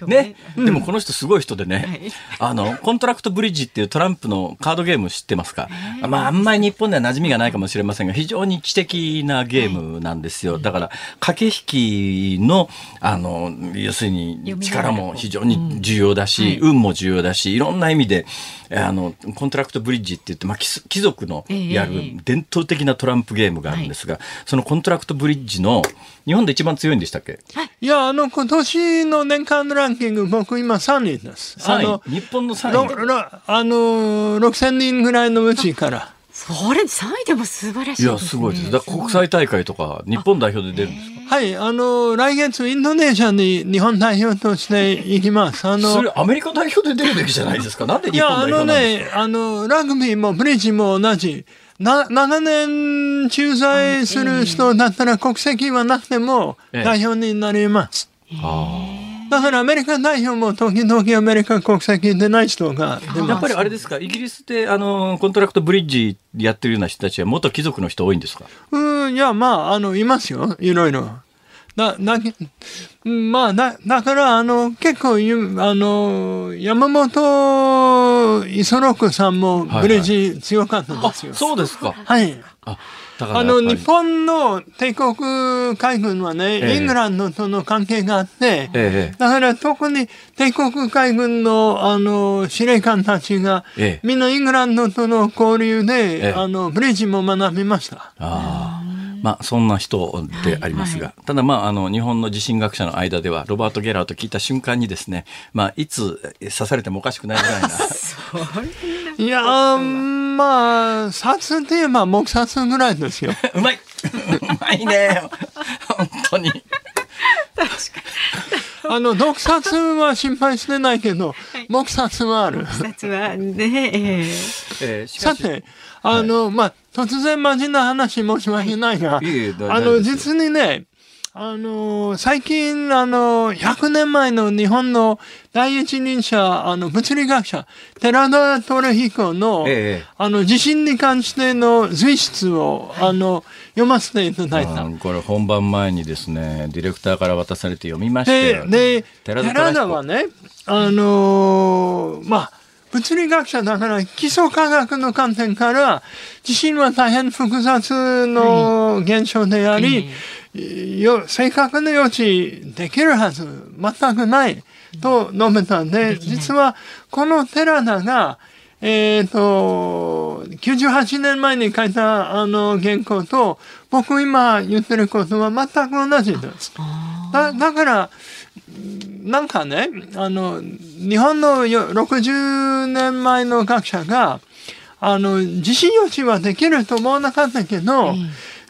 ね、でもこの人すごい人でね、あの、コントラクトブリッジっていうトランプのカードゲーム知ってますか？まあ、あんまり日本では馴染みがないかもしれませんが、非常に知的なゲームなんですよ。だから、駆け引きの、あの、要するに力も非常に重要だし、運も重要だし、いろんな意味で、あの、コントラクトブリッジって言って、まあ、貴族のやる伝統的なトランプゲームがあるんですが、そのコントラクトブリッジの、日本で一番強いんでしたっけ？い。や、あの、今年の年間のランキング、僕今3位です。あの、日本の3位。あの、6000人ぐらいのうちから。それ3位でも素晴らしい、ね、いや、すごいです。だ国際大会とか、日本代表で出るんですか？はい、あの、来月インドネシアに日本代表として行きます。あの、それアメリカ代表で出るべきじゃないですか？なんで日本代表なんですか？いや、あのね、あの、ラグビーもブリッジも同じ。な、長年駐在する人だったら国籍はなくても代表になります。ええ、だからアメリカ代表も時々アメリカ国籍でない人がやっぱりあれですか、イギリスであのコントラクトブリッジやってるような人たちは元貴族の人多いんですか？うん、いや、まあ、あの、いますよ、いろいろ。だ、だまあ、だ、だから、あの、結構、あの、山本五十六さんもブレッジ強かったんですよ。はいはい、そうですか。はい。ああの、日本の帝国海軍はね、ええ、イングランドとの関係があって、え、だから特に帝国海軍の、あの、司令官たちが、みんなイングランドとの交流で、あの、ブレッジも学びました。あまあ、そんな人でありますが、はいはい、ただ、まあ、あの日本の地震学者の間ではロバート・ゲラーと聞いた瞬間にですね、まあ、いつ刺されてもおかしくないぐらいな。(laughs) いやまあ殺って言えば黙殺ぐらいですよ。(laughs) うまい。(laughs) うまいね。本当に。確かに。あの毒殺は心配してないけど、黙殺はある。黙殺はね。えー、さて。あの、はい、まあ、突然真面目な話申し訳ないが、はい、あの、実にね、あの、最近、あの、100年前の日本の第一人者、あの、物理学者、寺田ト彦の、ええ、あの、地震に関しての随筆を、あの、読ませていただいた。これ本番前にですね、ディレクターから渡されて読みましたよ、で、で寺田はね、あの、まあ、物理学者だから基礎科学の観点から地震は大変複雑の現象であり、よ正確な予知できるはず全くないと述べたんで、実はこの寺田が、えっ、ー、と、98年前に書いたあの原稿と僕今言ってることは全く同じです。だだから、なんかね、あの、日本の60年前の学者が、あの、地震予知はできると思わなかったけど、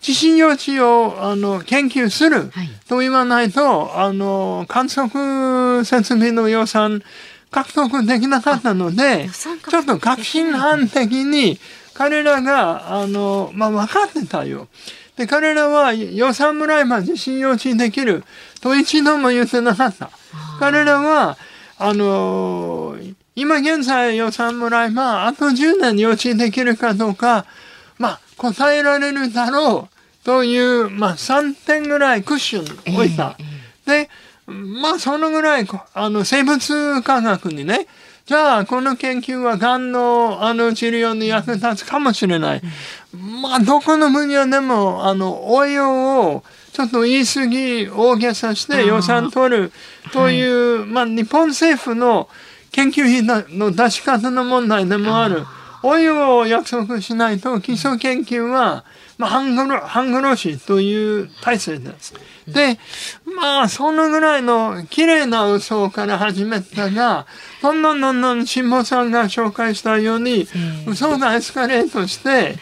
地震予知をあの研究すると言わないと、はい、あの観測設備の予算獲得できなかったのでちょっと確信犯的に彼らがあの、まあ、分かってたよ。で彼らは予算もらえば地震予知できると一度も言ってなかった。彼らは、あのー、今現在予算もらえば、あと10年予知できるかどうか、まあ、答えられるだろうという、まあ、3点ぐらいクッション置いた。で、まあ、そのぐらい、あの、生物科学にね、じゃあ、この研究は癌のあの治療に役立つかもしれない。まあ、どこの分野でも、あの、応用をちょっと言い過ぎ大げさして予算取るという、はい、まあ、日本政府の研究費の出し方の問題でもある。応用を約束しないと基礎研究はまあ、半殺半殺しという体制です。で、まあ、そのぐらいの綺麗な嘘から始めたが、どんどんどんどん辛坊さんが紹介したように、嘘がエスカレートして、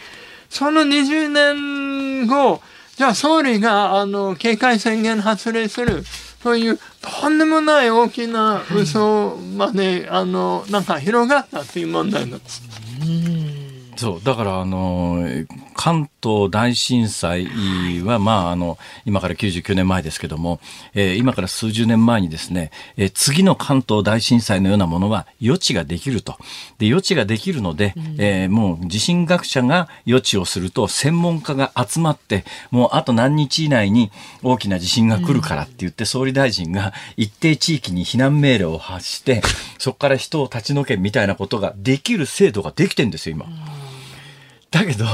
その20年後、じゃあ総理が、あの、警戒宣言発令する。という、とんでもない大きな嘘まで、あの、なんか広がったという問題なんです。そうだからあの関東大震災は、まあ、あの今から99年前ですけども、えー、今から数十年前にですね、えー、次の関東大震災のようなものは予知ができると。で予知ができるので、えー、もう地震学者が予知をすると専門家が集まってもうあと何日以内に大きな地震が来るからって言って、総理大臣が一定地域に避難命令を発してそこから人を立ち退けみたいなことができる制度ができてんですよ今。だけど、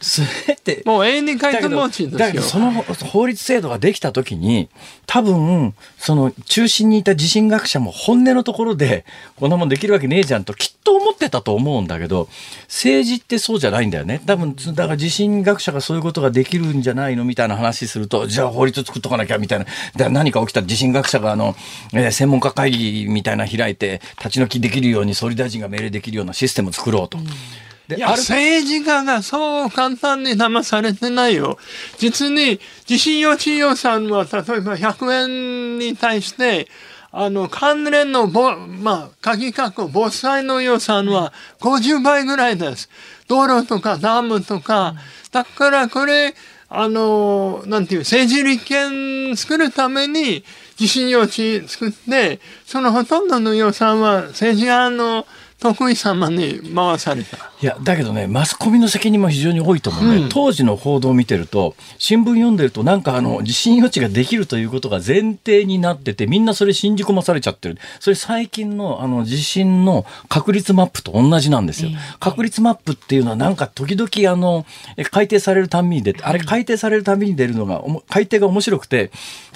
それって。もう永遠に書いてもちんですよ。だけど、その法律制度ができたときに、多分、その中心にいた地震学者も本音のところで、こんなもんできるわけねえじゃんときっと思ってたと思うんだけど、政治ってそうじゃないんだよね。多分、だから地震学者がそういうことができるんじゃないのみたいな話すると、じゃあ法律作っとかなきゃみたいな。何か起きたら地震学者があの、えー、専門家会議みたいな開いて、立ち退きできるように総理大臣が命令できるようなシステムを作ろうと。うんいや、政治家がそう簡単に騙されてないよ。実に、地震予知予算は、例えば100円に対して、あの、関連のぼ、まあ、鍵括弧、防災の予算は50倍ぐらいです。道路とかダムとか。だからこれ、あの、なんていう、政治立憲作るために地震予知作って、そのほとんどの予算は政治家の徳井様に回された。いや、だけどね、マスコミの責任も非常に多いと思うね。うん、当時の報道を見てると、新聞読んでると、なんかあの、地震予知ができるということが前提になってて、みんなそれ信じ込まされちゃってる。それ最近のあの、地震の確率マップと同じなんですよ。確率マップっていうのはなんか時々あの、改定されるたびに出て、あれ改定されるたびに出るのが、改定が面白くて、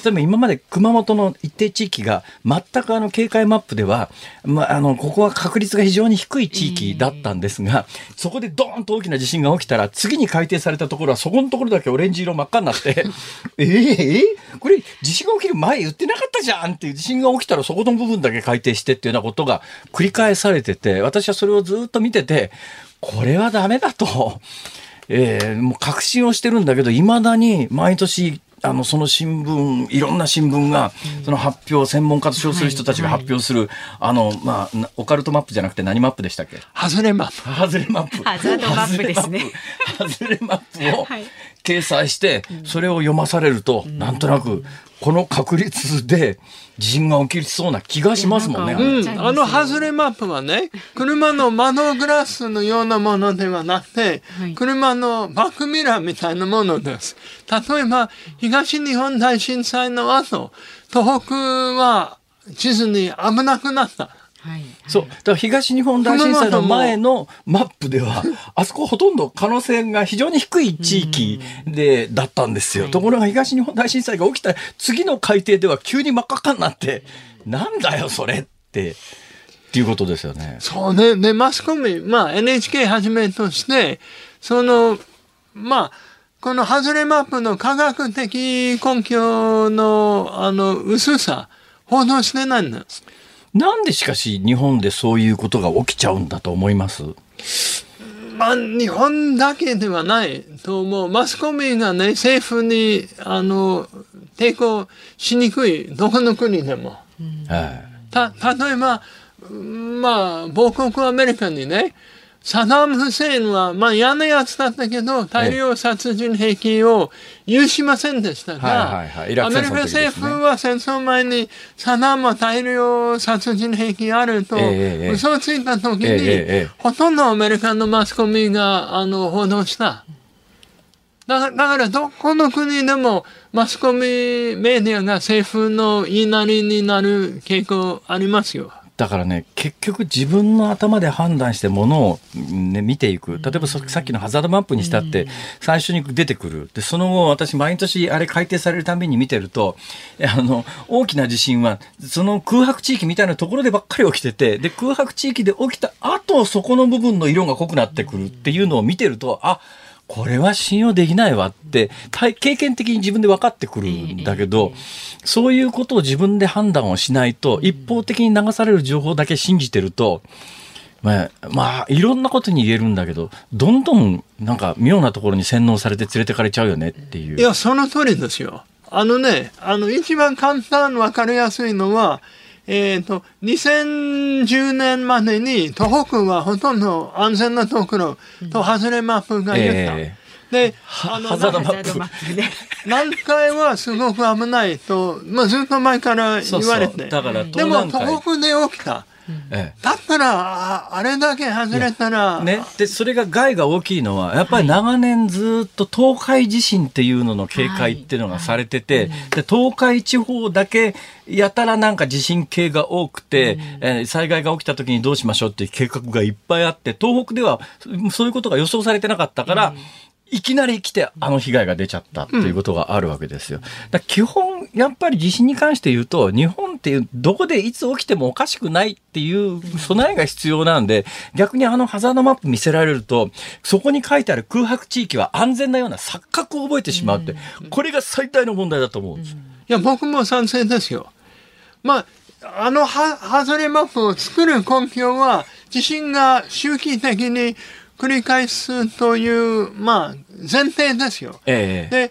例えば今まで熊本の一定地域が全くあの、警戒マップでは、まあ、あの、ここは確率が非常常に低い地域だったんですが、そこでドーンと大きな地震が起きたら、次に改定されたところは、そこのところだけオレンジ色真っ赤になって、(laughs) えー、えー、これ地震が起きる前言ってなかったじゃんっていう地震が起きたらそこの部分だけ改定してっていうようなことが繰り返されてて、私はそれをずっと見てて、これはダメだと。えー、もう確信をしてるんだけど、いまだに毎年あのその新聞いろんな新聞がその発表専門家と称する人たちが発表する、あのまあオカルトマップじゃなくて何マップでしたっけ？ハレマップ。ハズレマップ。ハズレマップですね。ハズレマップを掲載してそれを読まされると、なんとなくこの確率で地震が起きそうな気がしますもんね。うん、あのハズレマップはね、車の窓グラスのようなものではなくて、はい、車のバックミラーみたいなものです。例えば、東日本大震災の後、東北は地図に危なくなった。はい、そう。だから東日本大震災の前のマップでは (laughs) あそこほとんど可能性が非常に低い地域でだったんですよ、ところが東日本大震災が起きた次の海底では急に真っ赤っかになってなんだよそれってっていうことですよね。そうね。でマスコミ、まあ、NHK はじめとしてそのまあこの外れマップの科学的根拠のあの薄さ報道してないんです。なんでしかし日本でそういうことが起きちゃうんだと思います？まあ、日本だけではないと思う。マスコミがね、政府に、あの、抵抗しにくい、どこの国でも。うん、た、例えば、まあ、母国アメリカにね、サダム・フセインは、まあ嫌なやつだったけど、大量殺人兵器を許しませんでしたが、アメリカ政府は戦争前に、サダムは大量殺人兵器あると、嘘をついた時に、ほとんどアメリカのマスコミが、あの、報道した。だだから、どこの国でも、マスコミメディアが政府の言いなりになる傾向ありますよ。だからね結局自分の頭で判断してものを、ね、見ていく。例えばさっきのハザードマップにしたって最初に出てくる。でその後私毎年あれ改定されるたびに見てるとあの大きな地震はその空白地域みたいなところでばっかり起きててで空白地域で起きた後そこの部分の色が濃くなってくるっていうのを見てるとあこれは信用できないわって経験的に自分で分かってくるんだけど、そういうことを自分で判断をしないと一方的に流される情報だけ信じてるとまあ、まあ、いろんなことに言えるんだけど、どんどんなんか妙なところに洗脳されて連れてかれちゃうよねっていう。いや、その通りですよ。あのね、あの、一番簡単、わかりやすいのは、えっ、ー、と、2010年までに東北はほとんど安全なところと外れマップが言った。えー、で、あの、ハザードマップ。(laughs) 南海はすごく危ないと、まあ、ずっと前から言われて。そうそうだからでも東北で起きた。ええ、だったらあれだけ外れたら、ね、でそれが害が大きいのはやっぱり長年ずっと東海地震っていうのの警戒っていうのがされてて、で東海地方だけやたらなんか地震計が多くて、えー、災害が起きた時にどうしましょうっていう計画がいっぱいあって東北ではそういうことが予想されてなかったから、いきなり来てあの被害が出ちゃったっていうことがあるわけですよ。だ基本、やっぱり地震に関して言うと、日本っていうどこでいつ起きてもおかしくないっていう備えが必要なんで、逆にあのハザードマップ見せられると、そこに書いてある空白地域は安全なような錯覚を覚えてしまうって、これが最大の問題だと思うんです。いや、僕も賛成ですよ。まあ、あのハハザードマップを作る根拠は、地震が周期的に繰り返すという、まあ、前提ですよ。ええ、で、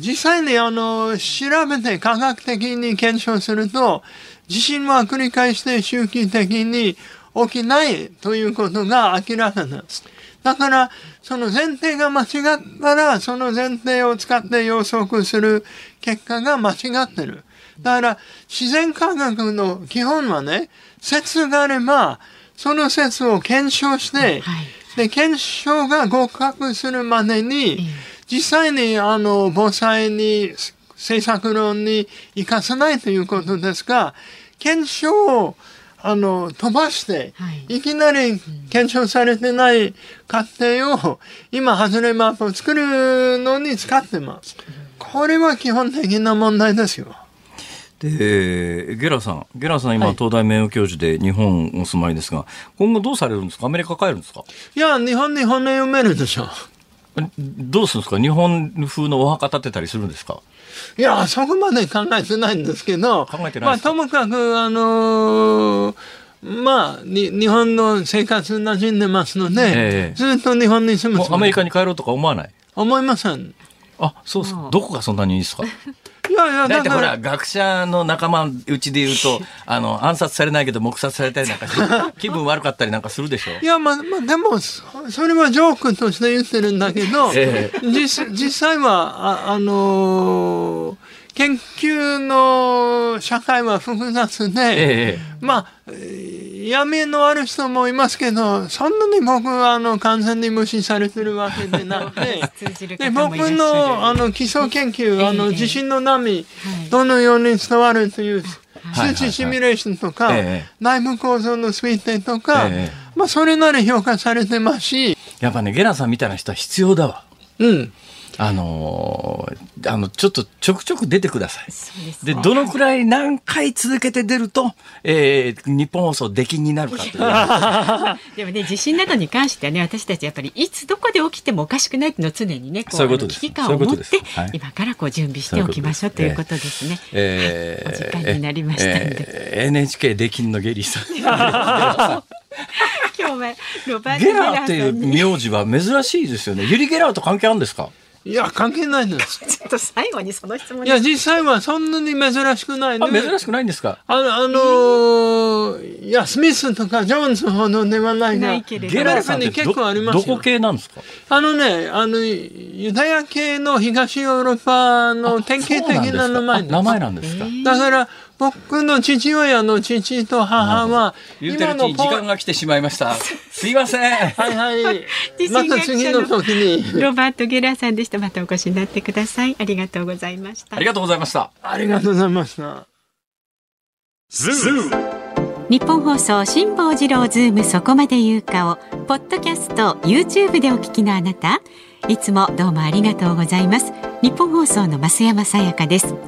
実際にあの、調べて科学的に検証すると、地震は繰り返して周期的に起きないということが明らかなんです。だから、その前提が間違ったら、その前提を使って予測する結果が間違ってる。だから、自然科学の基本はね、説があれば、その説を検証して、はいで、検証が合格するまでに、実際にあの、防災に、政策論に生かさないということですが、検証をあの、飛ばして、い、きなり検証されてない過程を、今、外れマップを作るのに使ってます。これは基本的な問題ですよ。で、ゲラさん、ゲラさん今、東大名誉教授で日本お住まいですが、今後どうされるんですか？アメリカ帰るんですか？いや、日本に骨埋めるでしょ。どうするんですか？日本風のお墓建てたりするんですか？いや、そこまで考えてないんですけど、考えてないまあ、ともかく、あのー、まあ、に日本の生活馴染んでますので、えー、ずっと日本に住むアメリカに帰ろうとか思わない？思いません。あ、そうですか。どこがそんなにいいですか？いやいや、だってほら、学者の仲間うちで言うと、(laughs) あの、暗殺されないけど黙殺されたりなんかして、(laughs) 気分悪かったりなんかするでしょ。いや、まあ、まあ、でも、それはジョークとして言ってるんだけど、ええ、実実際は、あ、あのー研究の社会は複雑で、ええ、まあ、闇のある人もいますけど、そんなに僕はあの完全に無視されてるわけでなくて、(laughs) で僕のあの基礎研究、あの地震の波、どのように伝わるという数値シミュレーションとか、内部構造の推定とか、まあそれなり評価されてますし。やっぱね、ゲラさんみたいな人は必要だわ。うん。あのー、あの、ちょっとちょくちょく出てください。でで、どのくらい何回続けて出ると、えー、日本放送出禁になるかという。(laughs) でもね、地震などに関してはね、私たちやっぱりいつどこで起きてもおかしくないっていうのを常にね、こう、うう危機感を持って、はい、今からこう準備しておきましょうということですね。えー、お時間になりましたので。えー、NHK 出禁のゲリーさん。今日はロバートゲラーっていう名字は珍しいですよね。ユリ・ゲラーと関係あるんですかいや、関係ないんです。(laughs) ちょっと最後にその質問いや、実際はそんなに珍しくないね。珍しくないんですか？あの、あのー、いや、スミスとかジョーンズほどではないが、ゲラさんって結構ありますどこ系なんですか？あのね、あの、ユダヤ系の東ヨーロッパの典型的な名前名前なんですか？だから、僕の父親の父と母は、(laughs) 言うてるうちに時間が来てしまいました。すいません。はいはい。(laughs) また次の時に。ロバート・ゲラーさんでした。またお越しになってください。ありがとうございました。ありがとうございました。ありがとうございました。ニッポン放送辛坊治郎ズームそこまで言うかをポッドキャスト YouTube でお聞きのあなたいつもどうもありがとうございます日本放送の増山さやかです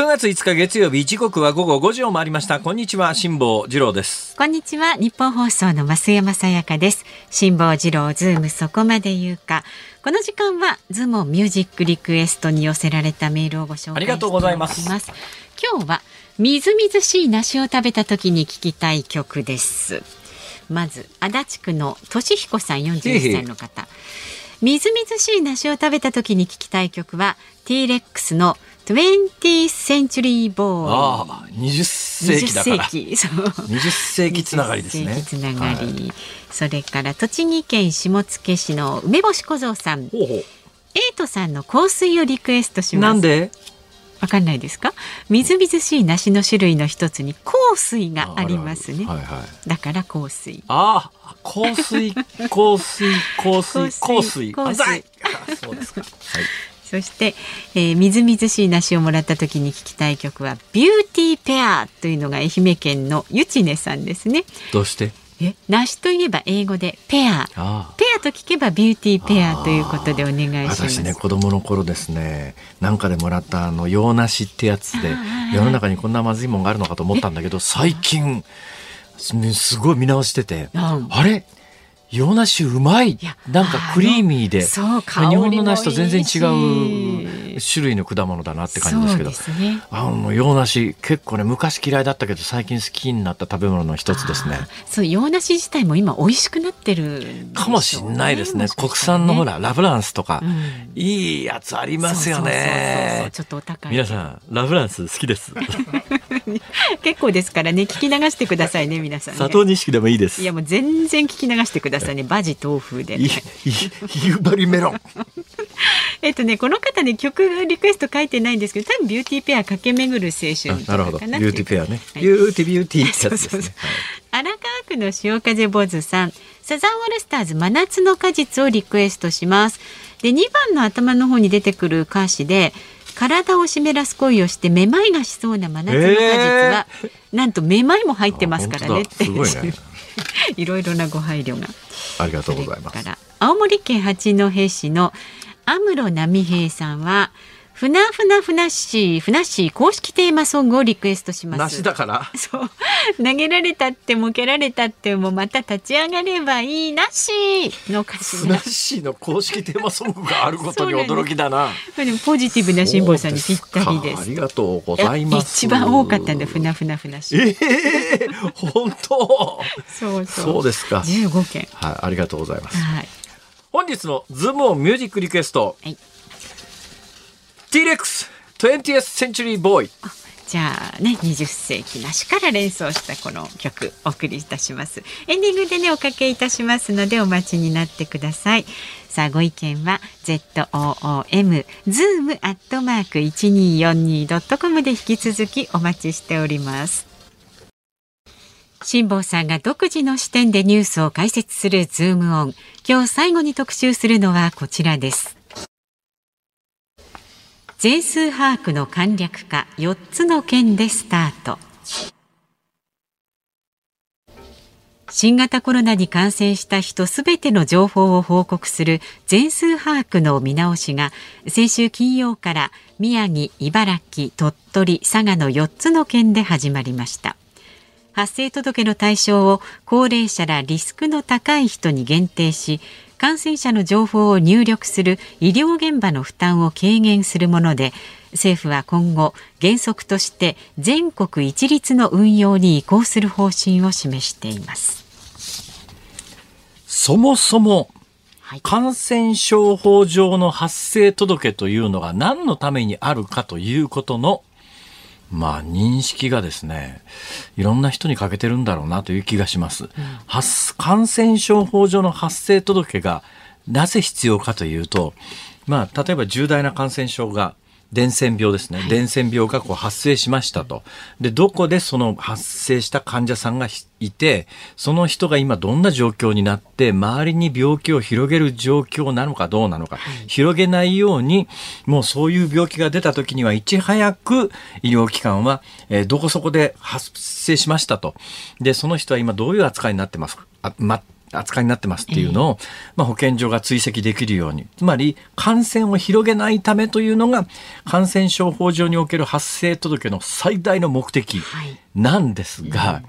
9月5日月曜日時刻は午後5時を回りました。こんにちは辛坊治郎です。こんにちはニッポン放送の増山さやかです。辛坊治郎ズームそこまで言うか。この時間はズームオンミュージックリクエストに寄せられたメールをご紹介ありがとうございます。今日はみずみずしい梨を食べた時に聞きたい曲です。まず足立区のとしひこさん41歳の方。みずみずしい梨を食べた時に聞きたい曲は T-Rex の「20th Century Boy ああ20世紀だから。20世紀20世紀つながりですね。つながり、はい、それから栃木県下野市の梅干し小僧さん。ほうほう。エイトさんの香水をリクエストします。なんで？わかんないですか？みずみずしい梨の種類の一つに香水がありますね、はいはい、だから香水。ああ香水香水香水 (laughs) 香水香水。そうですか。はいそして、えー、みずみずしい梨をもらった時に聞きたい曲はビューティーペアというのが愛媛県のゆちねさんですね。どうして？え梨といえば英語でペアペアと聞けばビューティーペアということでお願いします。私ね子供の頃ですねなんかでもらったあの洋梨ってやつで世の中にこんなまずいもんがあるのかと思ったんだけど最近すごい見直してて、あれ？洋梨うまい。なんかクリーミーで。日本の梨と全然違う種類の果物だなって感じですけど、ね、あの洋梨結構ね昔嫌いだったけど最近好きになった食べ物の一つですね。そう洋梨自体も今美味しくなってる、ね、かもしれないですね。国産のほらラフランスとか、うん、いいやつありますよね。ちょっとお高い皆さんラフランス好きです。(laughs) 結構ですからね聞き流してくださいね皆さん、ね、砂糖錦でもいいです。いやもう全然聞き流してくださいさねバジ豆腐で、ね、夕張メロン。(laughs) えっとねこの方ね曲リクエスト書いてないんですけど多分ビューティーペア駆け巡る青春なるほど。ビューティーペアね、はい、ビューティービューティーってやつですね。(laughs) 荒川区の潮風坊主さんサザンオールスターズ真夏の果実をリクエストします。で2番の頭の方に出てくる歌詞で体を湿らす恋をしてめまいがしそうな真夏の果実は、えー、なんとめまいも入ってますからねって、ね、(laughs) いろいろなご配慮が。ありがとうございます。青森県八戸市の安室奈美平さんはふなふなふなっしーふなっしー公式テーマソングをリクエストします。梨だから？そう。投げられたっても蹴られたってもまた立ち上がればいいなしの歌詞ふなっしーの公式テーマソングがあることに驚きだな。でもポジティブな辛抱さんにぴったりです。ありがとうございます。一番多かったんでふなふなふなしええー、本当？そうそう。そうですか。十五件。はい、ありがとうございます。はい。本日のズームオンミュージックリクエスト。はい。T-Rex 20th Century Boy. じゃあね20世紀なしから連想したこの曲お送りいたします。エンディングでねおかけいたしますのでお待ちになってください。さあご意見は ZOOM zoom アットマーク 1242.com で引き続きお待ちしております。辛坊さんが独自の視点でニュースを解説するズームオン。今日最後に特集するのはこちらです。全数把握の簡略化4つの県でスタート。新型コロナに感染した人すべての情報を報告する全数把握の見直しが先週金曜から宮城、茨城、鳥取、佐賀の4つの県で始まりました。発生届の対象を高齢者らリスクの高い人に限定し感染者の情報を入力する医療現場の負担を軽減するもので政府は今後原則として全国一律の運用に移行する方針を示しています。そもそも感染症法上の発生届というのが何のためにあるかということのまあ、認識がですね、いろんな人に欠けてるんだろうなという気がします。うん、感染症法上の発生届がなぜ必要かというと、まあ、例えば重大な感染症が伝染病ですね、はい、伝染病がこう発生しましたと。で、どこでその発生した患者さんがいて、その人が今どんな状況になって、周りに病気を広げる状況なのかどうなのか、はい、広げないように、もうそういう病気が出た時にはいち早く医療機関は、えー、どこそこで発生しましたと。で、その人は今どういう扱いになってますか、あま扱いになってますっていうのを、まあ、保健所が追跡できるように。つまり感染を広げないためというのが感染症法上における発生届の最大の目的なんですが、はいうん、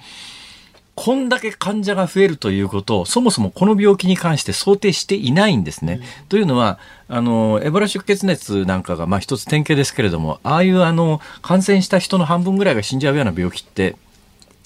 こんだけ患者が増えるということをそもそもこの病気に関して想定していないんですね。うん、というのはあのエボラ出血熱なんかがまあ一つ典型ですけれどもああいうあの感染した人の半分ぐらいが死んじゃうような病気って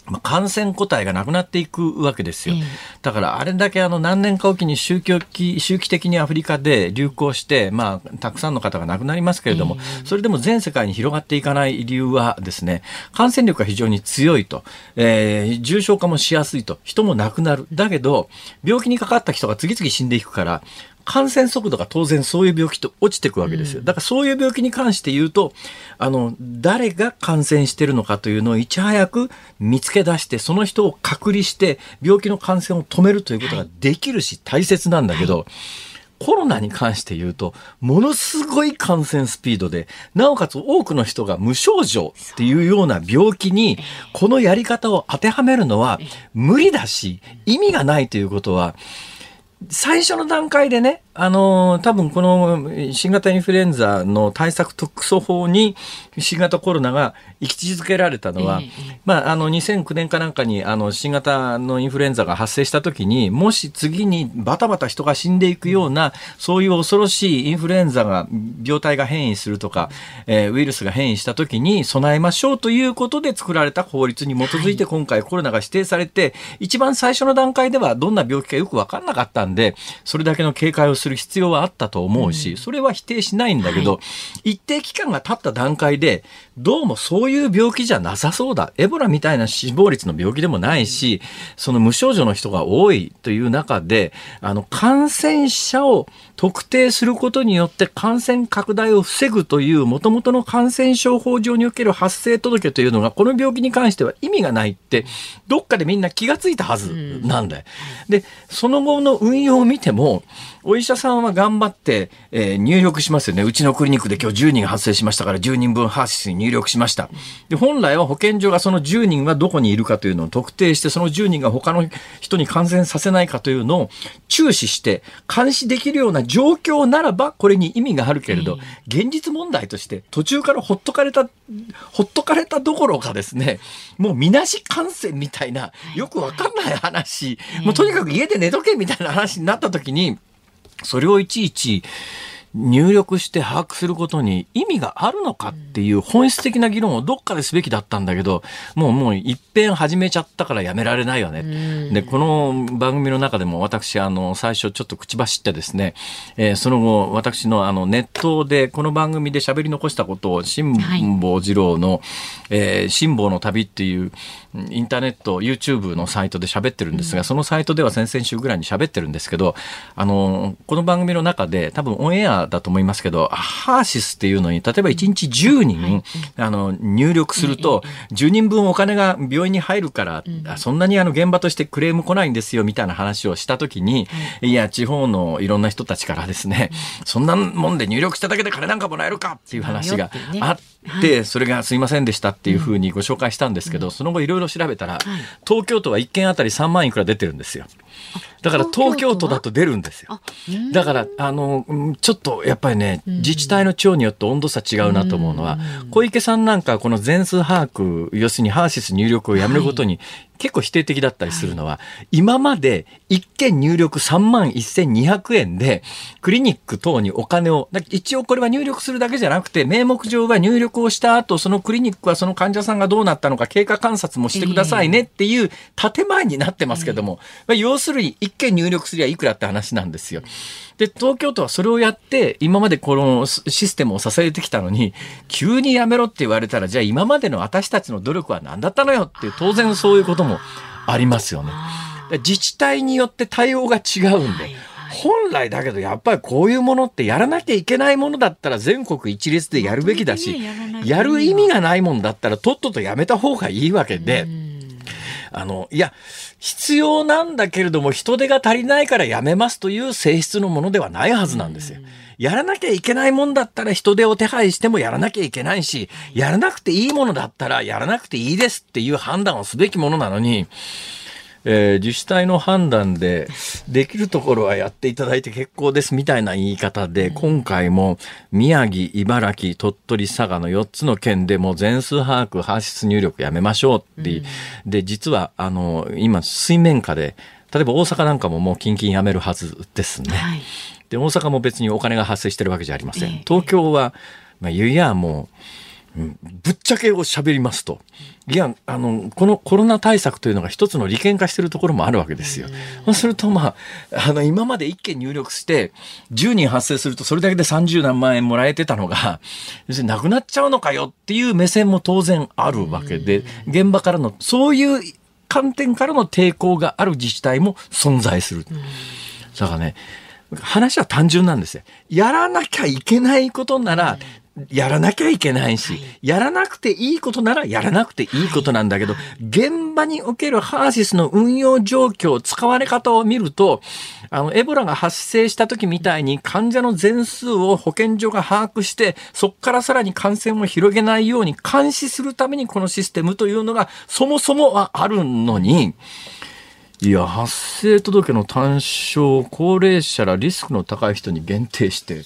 まあ、感染個体がなくなっていくわけですよ。だからあれだけあの何年かおきに周期周期的にアフリカで流行して、まあ、たくさんの方が亡くなりますけれども、それでも全世界に広がっていかない理由はですね、感染力が非常に強いと、えー、重症化もしやすいと、人も亡くなる。だけど、病気にかかった人が次々死んでいくから、感染速度が当然そういう病気と落ちていくわけですよ。だからそういう病気に関して言うと、あの、誰が感染してるのかというのをいち早く見つけ出して、その人を隔離して、病気の感染を止めるということができるし、大切なんだけど、コロナに関して言うと、ものすごい感染スピードで、なおかつ多くの人が無症状っていうような病気に、このやり方を当てはめるのは無理だし、意味がないということは、最初の段階でね、あの、多分この新型インフルエンザの対策特措法に新型コロナが位置づけられたのは、えー、まあ、あの、2009年かなんかに、あの、新型のインフルエンザが発生した時に、もし次にバタバタ人が死んでいくような、そういう恐ろしいインフルエンザが、病態が変異するとか、えー、ウイルスが変異した時に備えましょうということで作られた法律に基づいて今回コロナが指定されて、一番最初の段階ではどんな病気かよくわかんなかったんで、それだけの警戒をすする必要はあったと思うし、それは否定しないんだけど、はい、一定期間が経った段階で、どうもそういう病気じゃなさそうだ。エボラみたいな死亡率の病気でもないし、その無症状の人が多いという中で、あの、感染者を特定することによって感染拡大を防ぐという元々の感染症法上における発生届というのが、この病気に関しては意味がないって、どっかでみんな気がついたはずなんだよ。で、その後の運用を見ても、お医者さんは頑張って、えー、入力しますよね。うちのクリニックで今日10人発生しましたから10人分ハーシスに入力しました。で、本来は保健所がその10人はどこにいるかというのを特定して、その10人が他の人に感染させないかというのを注視して監視できるような状況ならばこれに意味があるけれど、現実問題として途中からほっとかれた、ほっとかれたどころかですね、もうみなし感染みたいな、よくわかんない話、もうとにかく家で寝とけみたいな話になった時に、それをいちいち入力して把握することに意味があるのかっていう本質的な議論をどっかですべきだったんだけど、もうもう一遍始めちゃったからやめられないよね。で、この番組の中でも私、あの、最初ちょっと口走ってですね、えー、その後、私のあの、ネットでこの番組で喋り残したことを、辛坊二郎の、はい、えー、辛坊の旅っていうインターネット、YouTube のサイトで喋ってるんですが、うん、そのサイトでは先々週ぐらいに喋ってるんですけど、あの、この番組の中で多分オンエアだと思いますけど、ハーシスっていうのに、例えば1日10人、あの、入力すると、10人分お金が病院に入るから、そんなにあの現場としてクレーム来ないんですよ、みたいな話をしたときに、い。や、地方のいろんな人たちからですね、そんなもんで入力しただけで金なんかもらえるかっていう話があって、それがすいませんでしたっていうふうにご紹介したんですけど、その後いろいろ調べたら、東京都は1件あたり3万いくら出てるんですよ。だから東京都だと出るんですよ。だから、あの、ちょっとやっぱりね、自治体の長によって温度差違うなと思うのは、小池さんなんかこの全数把握、要するにハーシス入力をやめることに結構否定的だったりするのは、はい、今まで一件入力3万1200円で、クリニック等にお金を、一応これは入力するだけじゃなくて、名目上は入力をした後、そのクリニックはその患者さんがどうなったのか経過観察もしてくださいねっていう建前になってますけども、まあ、要するに一件入力すりゃいくらって話なんですよ。で、東京都はそれをやって、今までこのシステムを支えてきたのに、急にやめろって言われたら、じゃあ今までの私たちの努力は何だったのよっていう、当然そういうこともありますよね。自治体によって対応が違うんで。本来だけどやっぱりこういうものってやらなきゃいけないものだったら全国一律でやるべきだし、やる意味がないもんだったらとっととやめた方がいいわけで、あの、いや、必要なんだけれども人手が足りないからやめますという性質のものではないはずなんですよ。やらなきゃいけないもんだったら人手を手配してもやらなきゃいけないし、やらなくていいものだったらやらなくていいですっていう判断をすべきものなのに、えー、自治体の判断でできるところはやっていただいて結構ですみたいな言い方で、今回も宮城、茨城、鳥取、佐賀の4つの県でも全数把握、搬出入力やめましょうって、うん、で、実は、あの、今、水面下で、例えば大阪なんかももう近々やめるはずですね。はい、で、大阪も別にお金が発生してるわけじゃありません。東京は、まあ、いやもう、ぶっちゃけを喋りますと、いや、あの、このコロナ対策というのが一つの利権化しているところもあるわけですよ。そうすると、まあ、あの、今まで1件入力して、10人発生するとそれだけで30何万円もらえてたのが、別になくなっちゃうのかよっていう目線も当然あるわけで、現場からの、そういう観点からの抵抗がある自治体も存在する。だからね、話は単純なんですよ。やらなきゃいけないことなら、やらなきゃいけないし、やらなくていいことならやらなくていいことなんだけど、現場におけるハーシスの運用状況、使われ方を見ると、あの、エボラが発生した時みたいに患者の全数を保健所が把握して、そこからさらに感染を広げないように監視するためにこのシステムというのがそもそもはあるのに、いや、発生届の単勝、高齢者らリスクの高い人に限定して、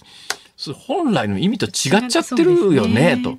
本来の意味と違っちゃってるよね、ね。と。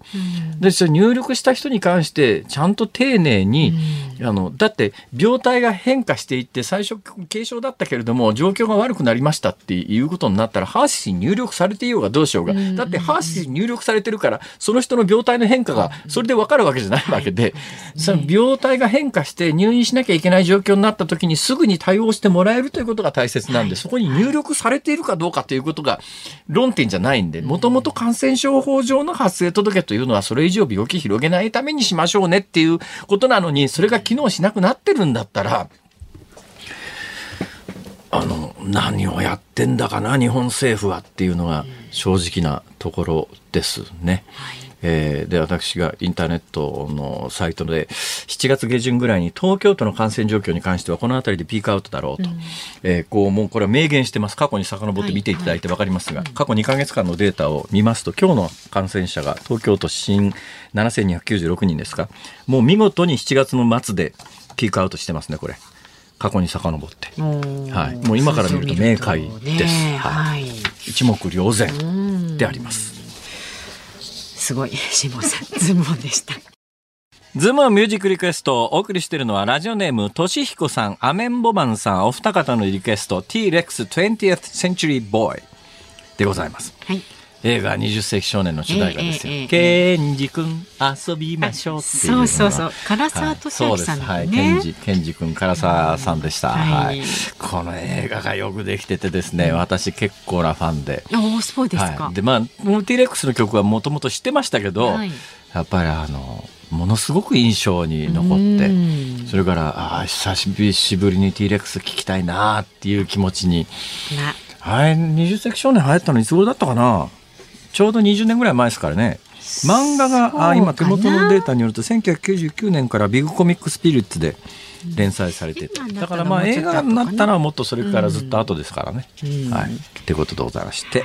で、入力した人に関して、ちゃんと丁寧に、うん、あの、だって病態が変化していって、最初軽症だったけれども、状況が悪くなりましたっていうことになったら、ハーシスに入力されていようがどうしようが、だってハーシスに入力されてるから、その人の病態の変化が、それでわかるわけじゃないわけで、その病態が変化して入院しなきゃいけない状況になった時にすぐに対応してもらえるということが大切なんで、そこに入力されているかどうかということが論点じゃないないんで、もともと感染症法上の発生届というのはそれ以上病気広げないためにしましょうねっていうことなのに、それが機能しなくなってるんだったら、あの、何をやってんだかな、日本政府はっていうのが正直なところですね。はいえー、で私がインターネットのサイトで7月下旬ぐらいに東京都の感染状況に関してはこの辺りでピークアウトだろうと、うん、えー、こうもうこれは明言してます。過去に遡って見ていただいて分かりますが、はい。はい、過去2か月間のデータを見ますと今日の感染者が東京都新7296人ですか。もう見事に7月の末でピークアウトしてますねこれ。過去に遡って、はい、もう今から見ると明快です。はい、一目瞭然であります。すごい下さんズボンでしたズームミュージックリクエストをお送りしているのはラジオネームとしひこさん、アメンボマンさん、お二方のリクエスト T-Rex 20th Century Boy でございます。はい。映画20世紀少年の主題歌ですよ。ケンジ君遊びましょうっていうそうそうそう。唐沢俊明さん、ね、はい、ケンジ、ケンジ君、唐沢さんでした、はい。この映画がよくできててですね、私結構なファンで。おそうですか。はい、で、まあ、モティレックスの曲はもともと知ってましたけど、はい、やっぱりあの、ものすごく印象に残ってそれからあ久しぶりに T レックス聴きたいなっていう気持ちに。はい、20世紀少年流行ったのいつ頃だったかな？ちょうど20年ぐらい前ですからね漫画があ今手元のデータによると1999年からビッグコミックスピリッツで連載されててだからまあ映画になったのはもっとそれからずっと後ですからね。はい、ってことでございまして。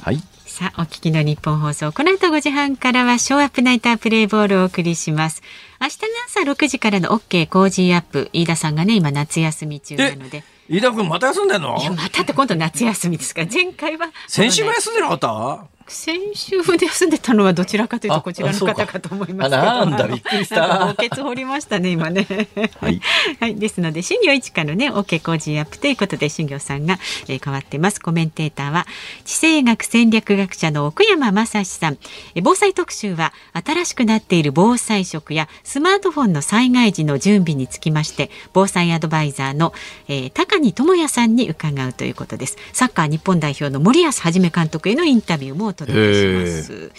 はい、さあ、お聞きの日本放送。この後5時半からは、ショーアップナイタープレイボールをお送りします。明日の朝6時からの OK 工事アップ。飯田さんがね、今夏休み中なので。飯田君また休んでんの？いや、またって今度夏休みですから、前回は。先週も休んでなかった？先週で休んでたのはどちらかというとこちらの方かと思いますけど。なんだびっくりした。墓穴掘りましたね今ね。(laughs) はい。はいですので新業一課のね OK 工事アップということで新業さんが、えー、変わってます。コメンテーターは地政学戦略学者の奥山正史さん。えー、防災特集は新しくなっている防災食やスマートフォンの災害時の準備につきまして防災アドバイザーの、えー、高荷智也さんに伺うということです。サッカー日本代表の森保一監督へのインタビューもお届けします。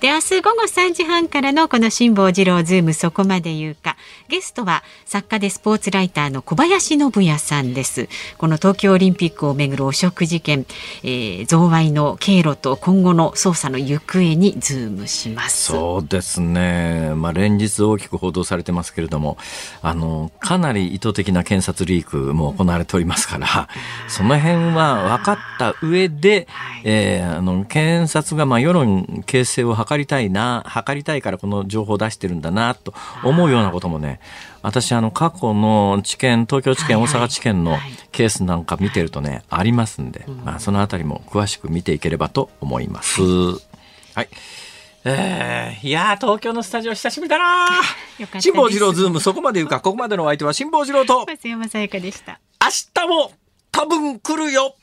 で明日午後3時半からのこの辛坊治郎ズームそこまで言うか。ゲストは作家でスポーツライターの小林信也さんです。この東京オリンピックをめぐる汚職事件、えー、贈賄の経路と今後の捜査の行方にズームします。そうですね。まあ連日大きく報道されてますけれどもあのかなり意図的な検察リークも行われておりますからその辺は分かった上で、はい、えー、あの検察がまあ世論形成を図測りたいな、測りたいからこの情報を出してるんだな、と思うようなこともね、私、あの、過去の知見、東京地検、大阪地検のケースなんか見てるとね、ありますんで、まあ、そのあたりも詳しく見ていければと思います。はい。えー、いや東京のスタジオ久しぶりだな。辛坊治郎ズーム、そこまで言うか、ここまでのお相手は辛坊治郎と、松山さやかでした。明日も多分来るよ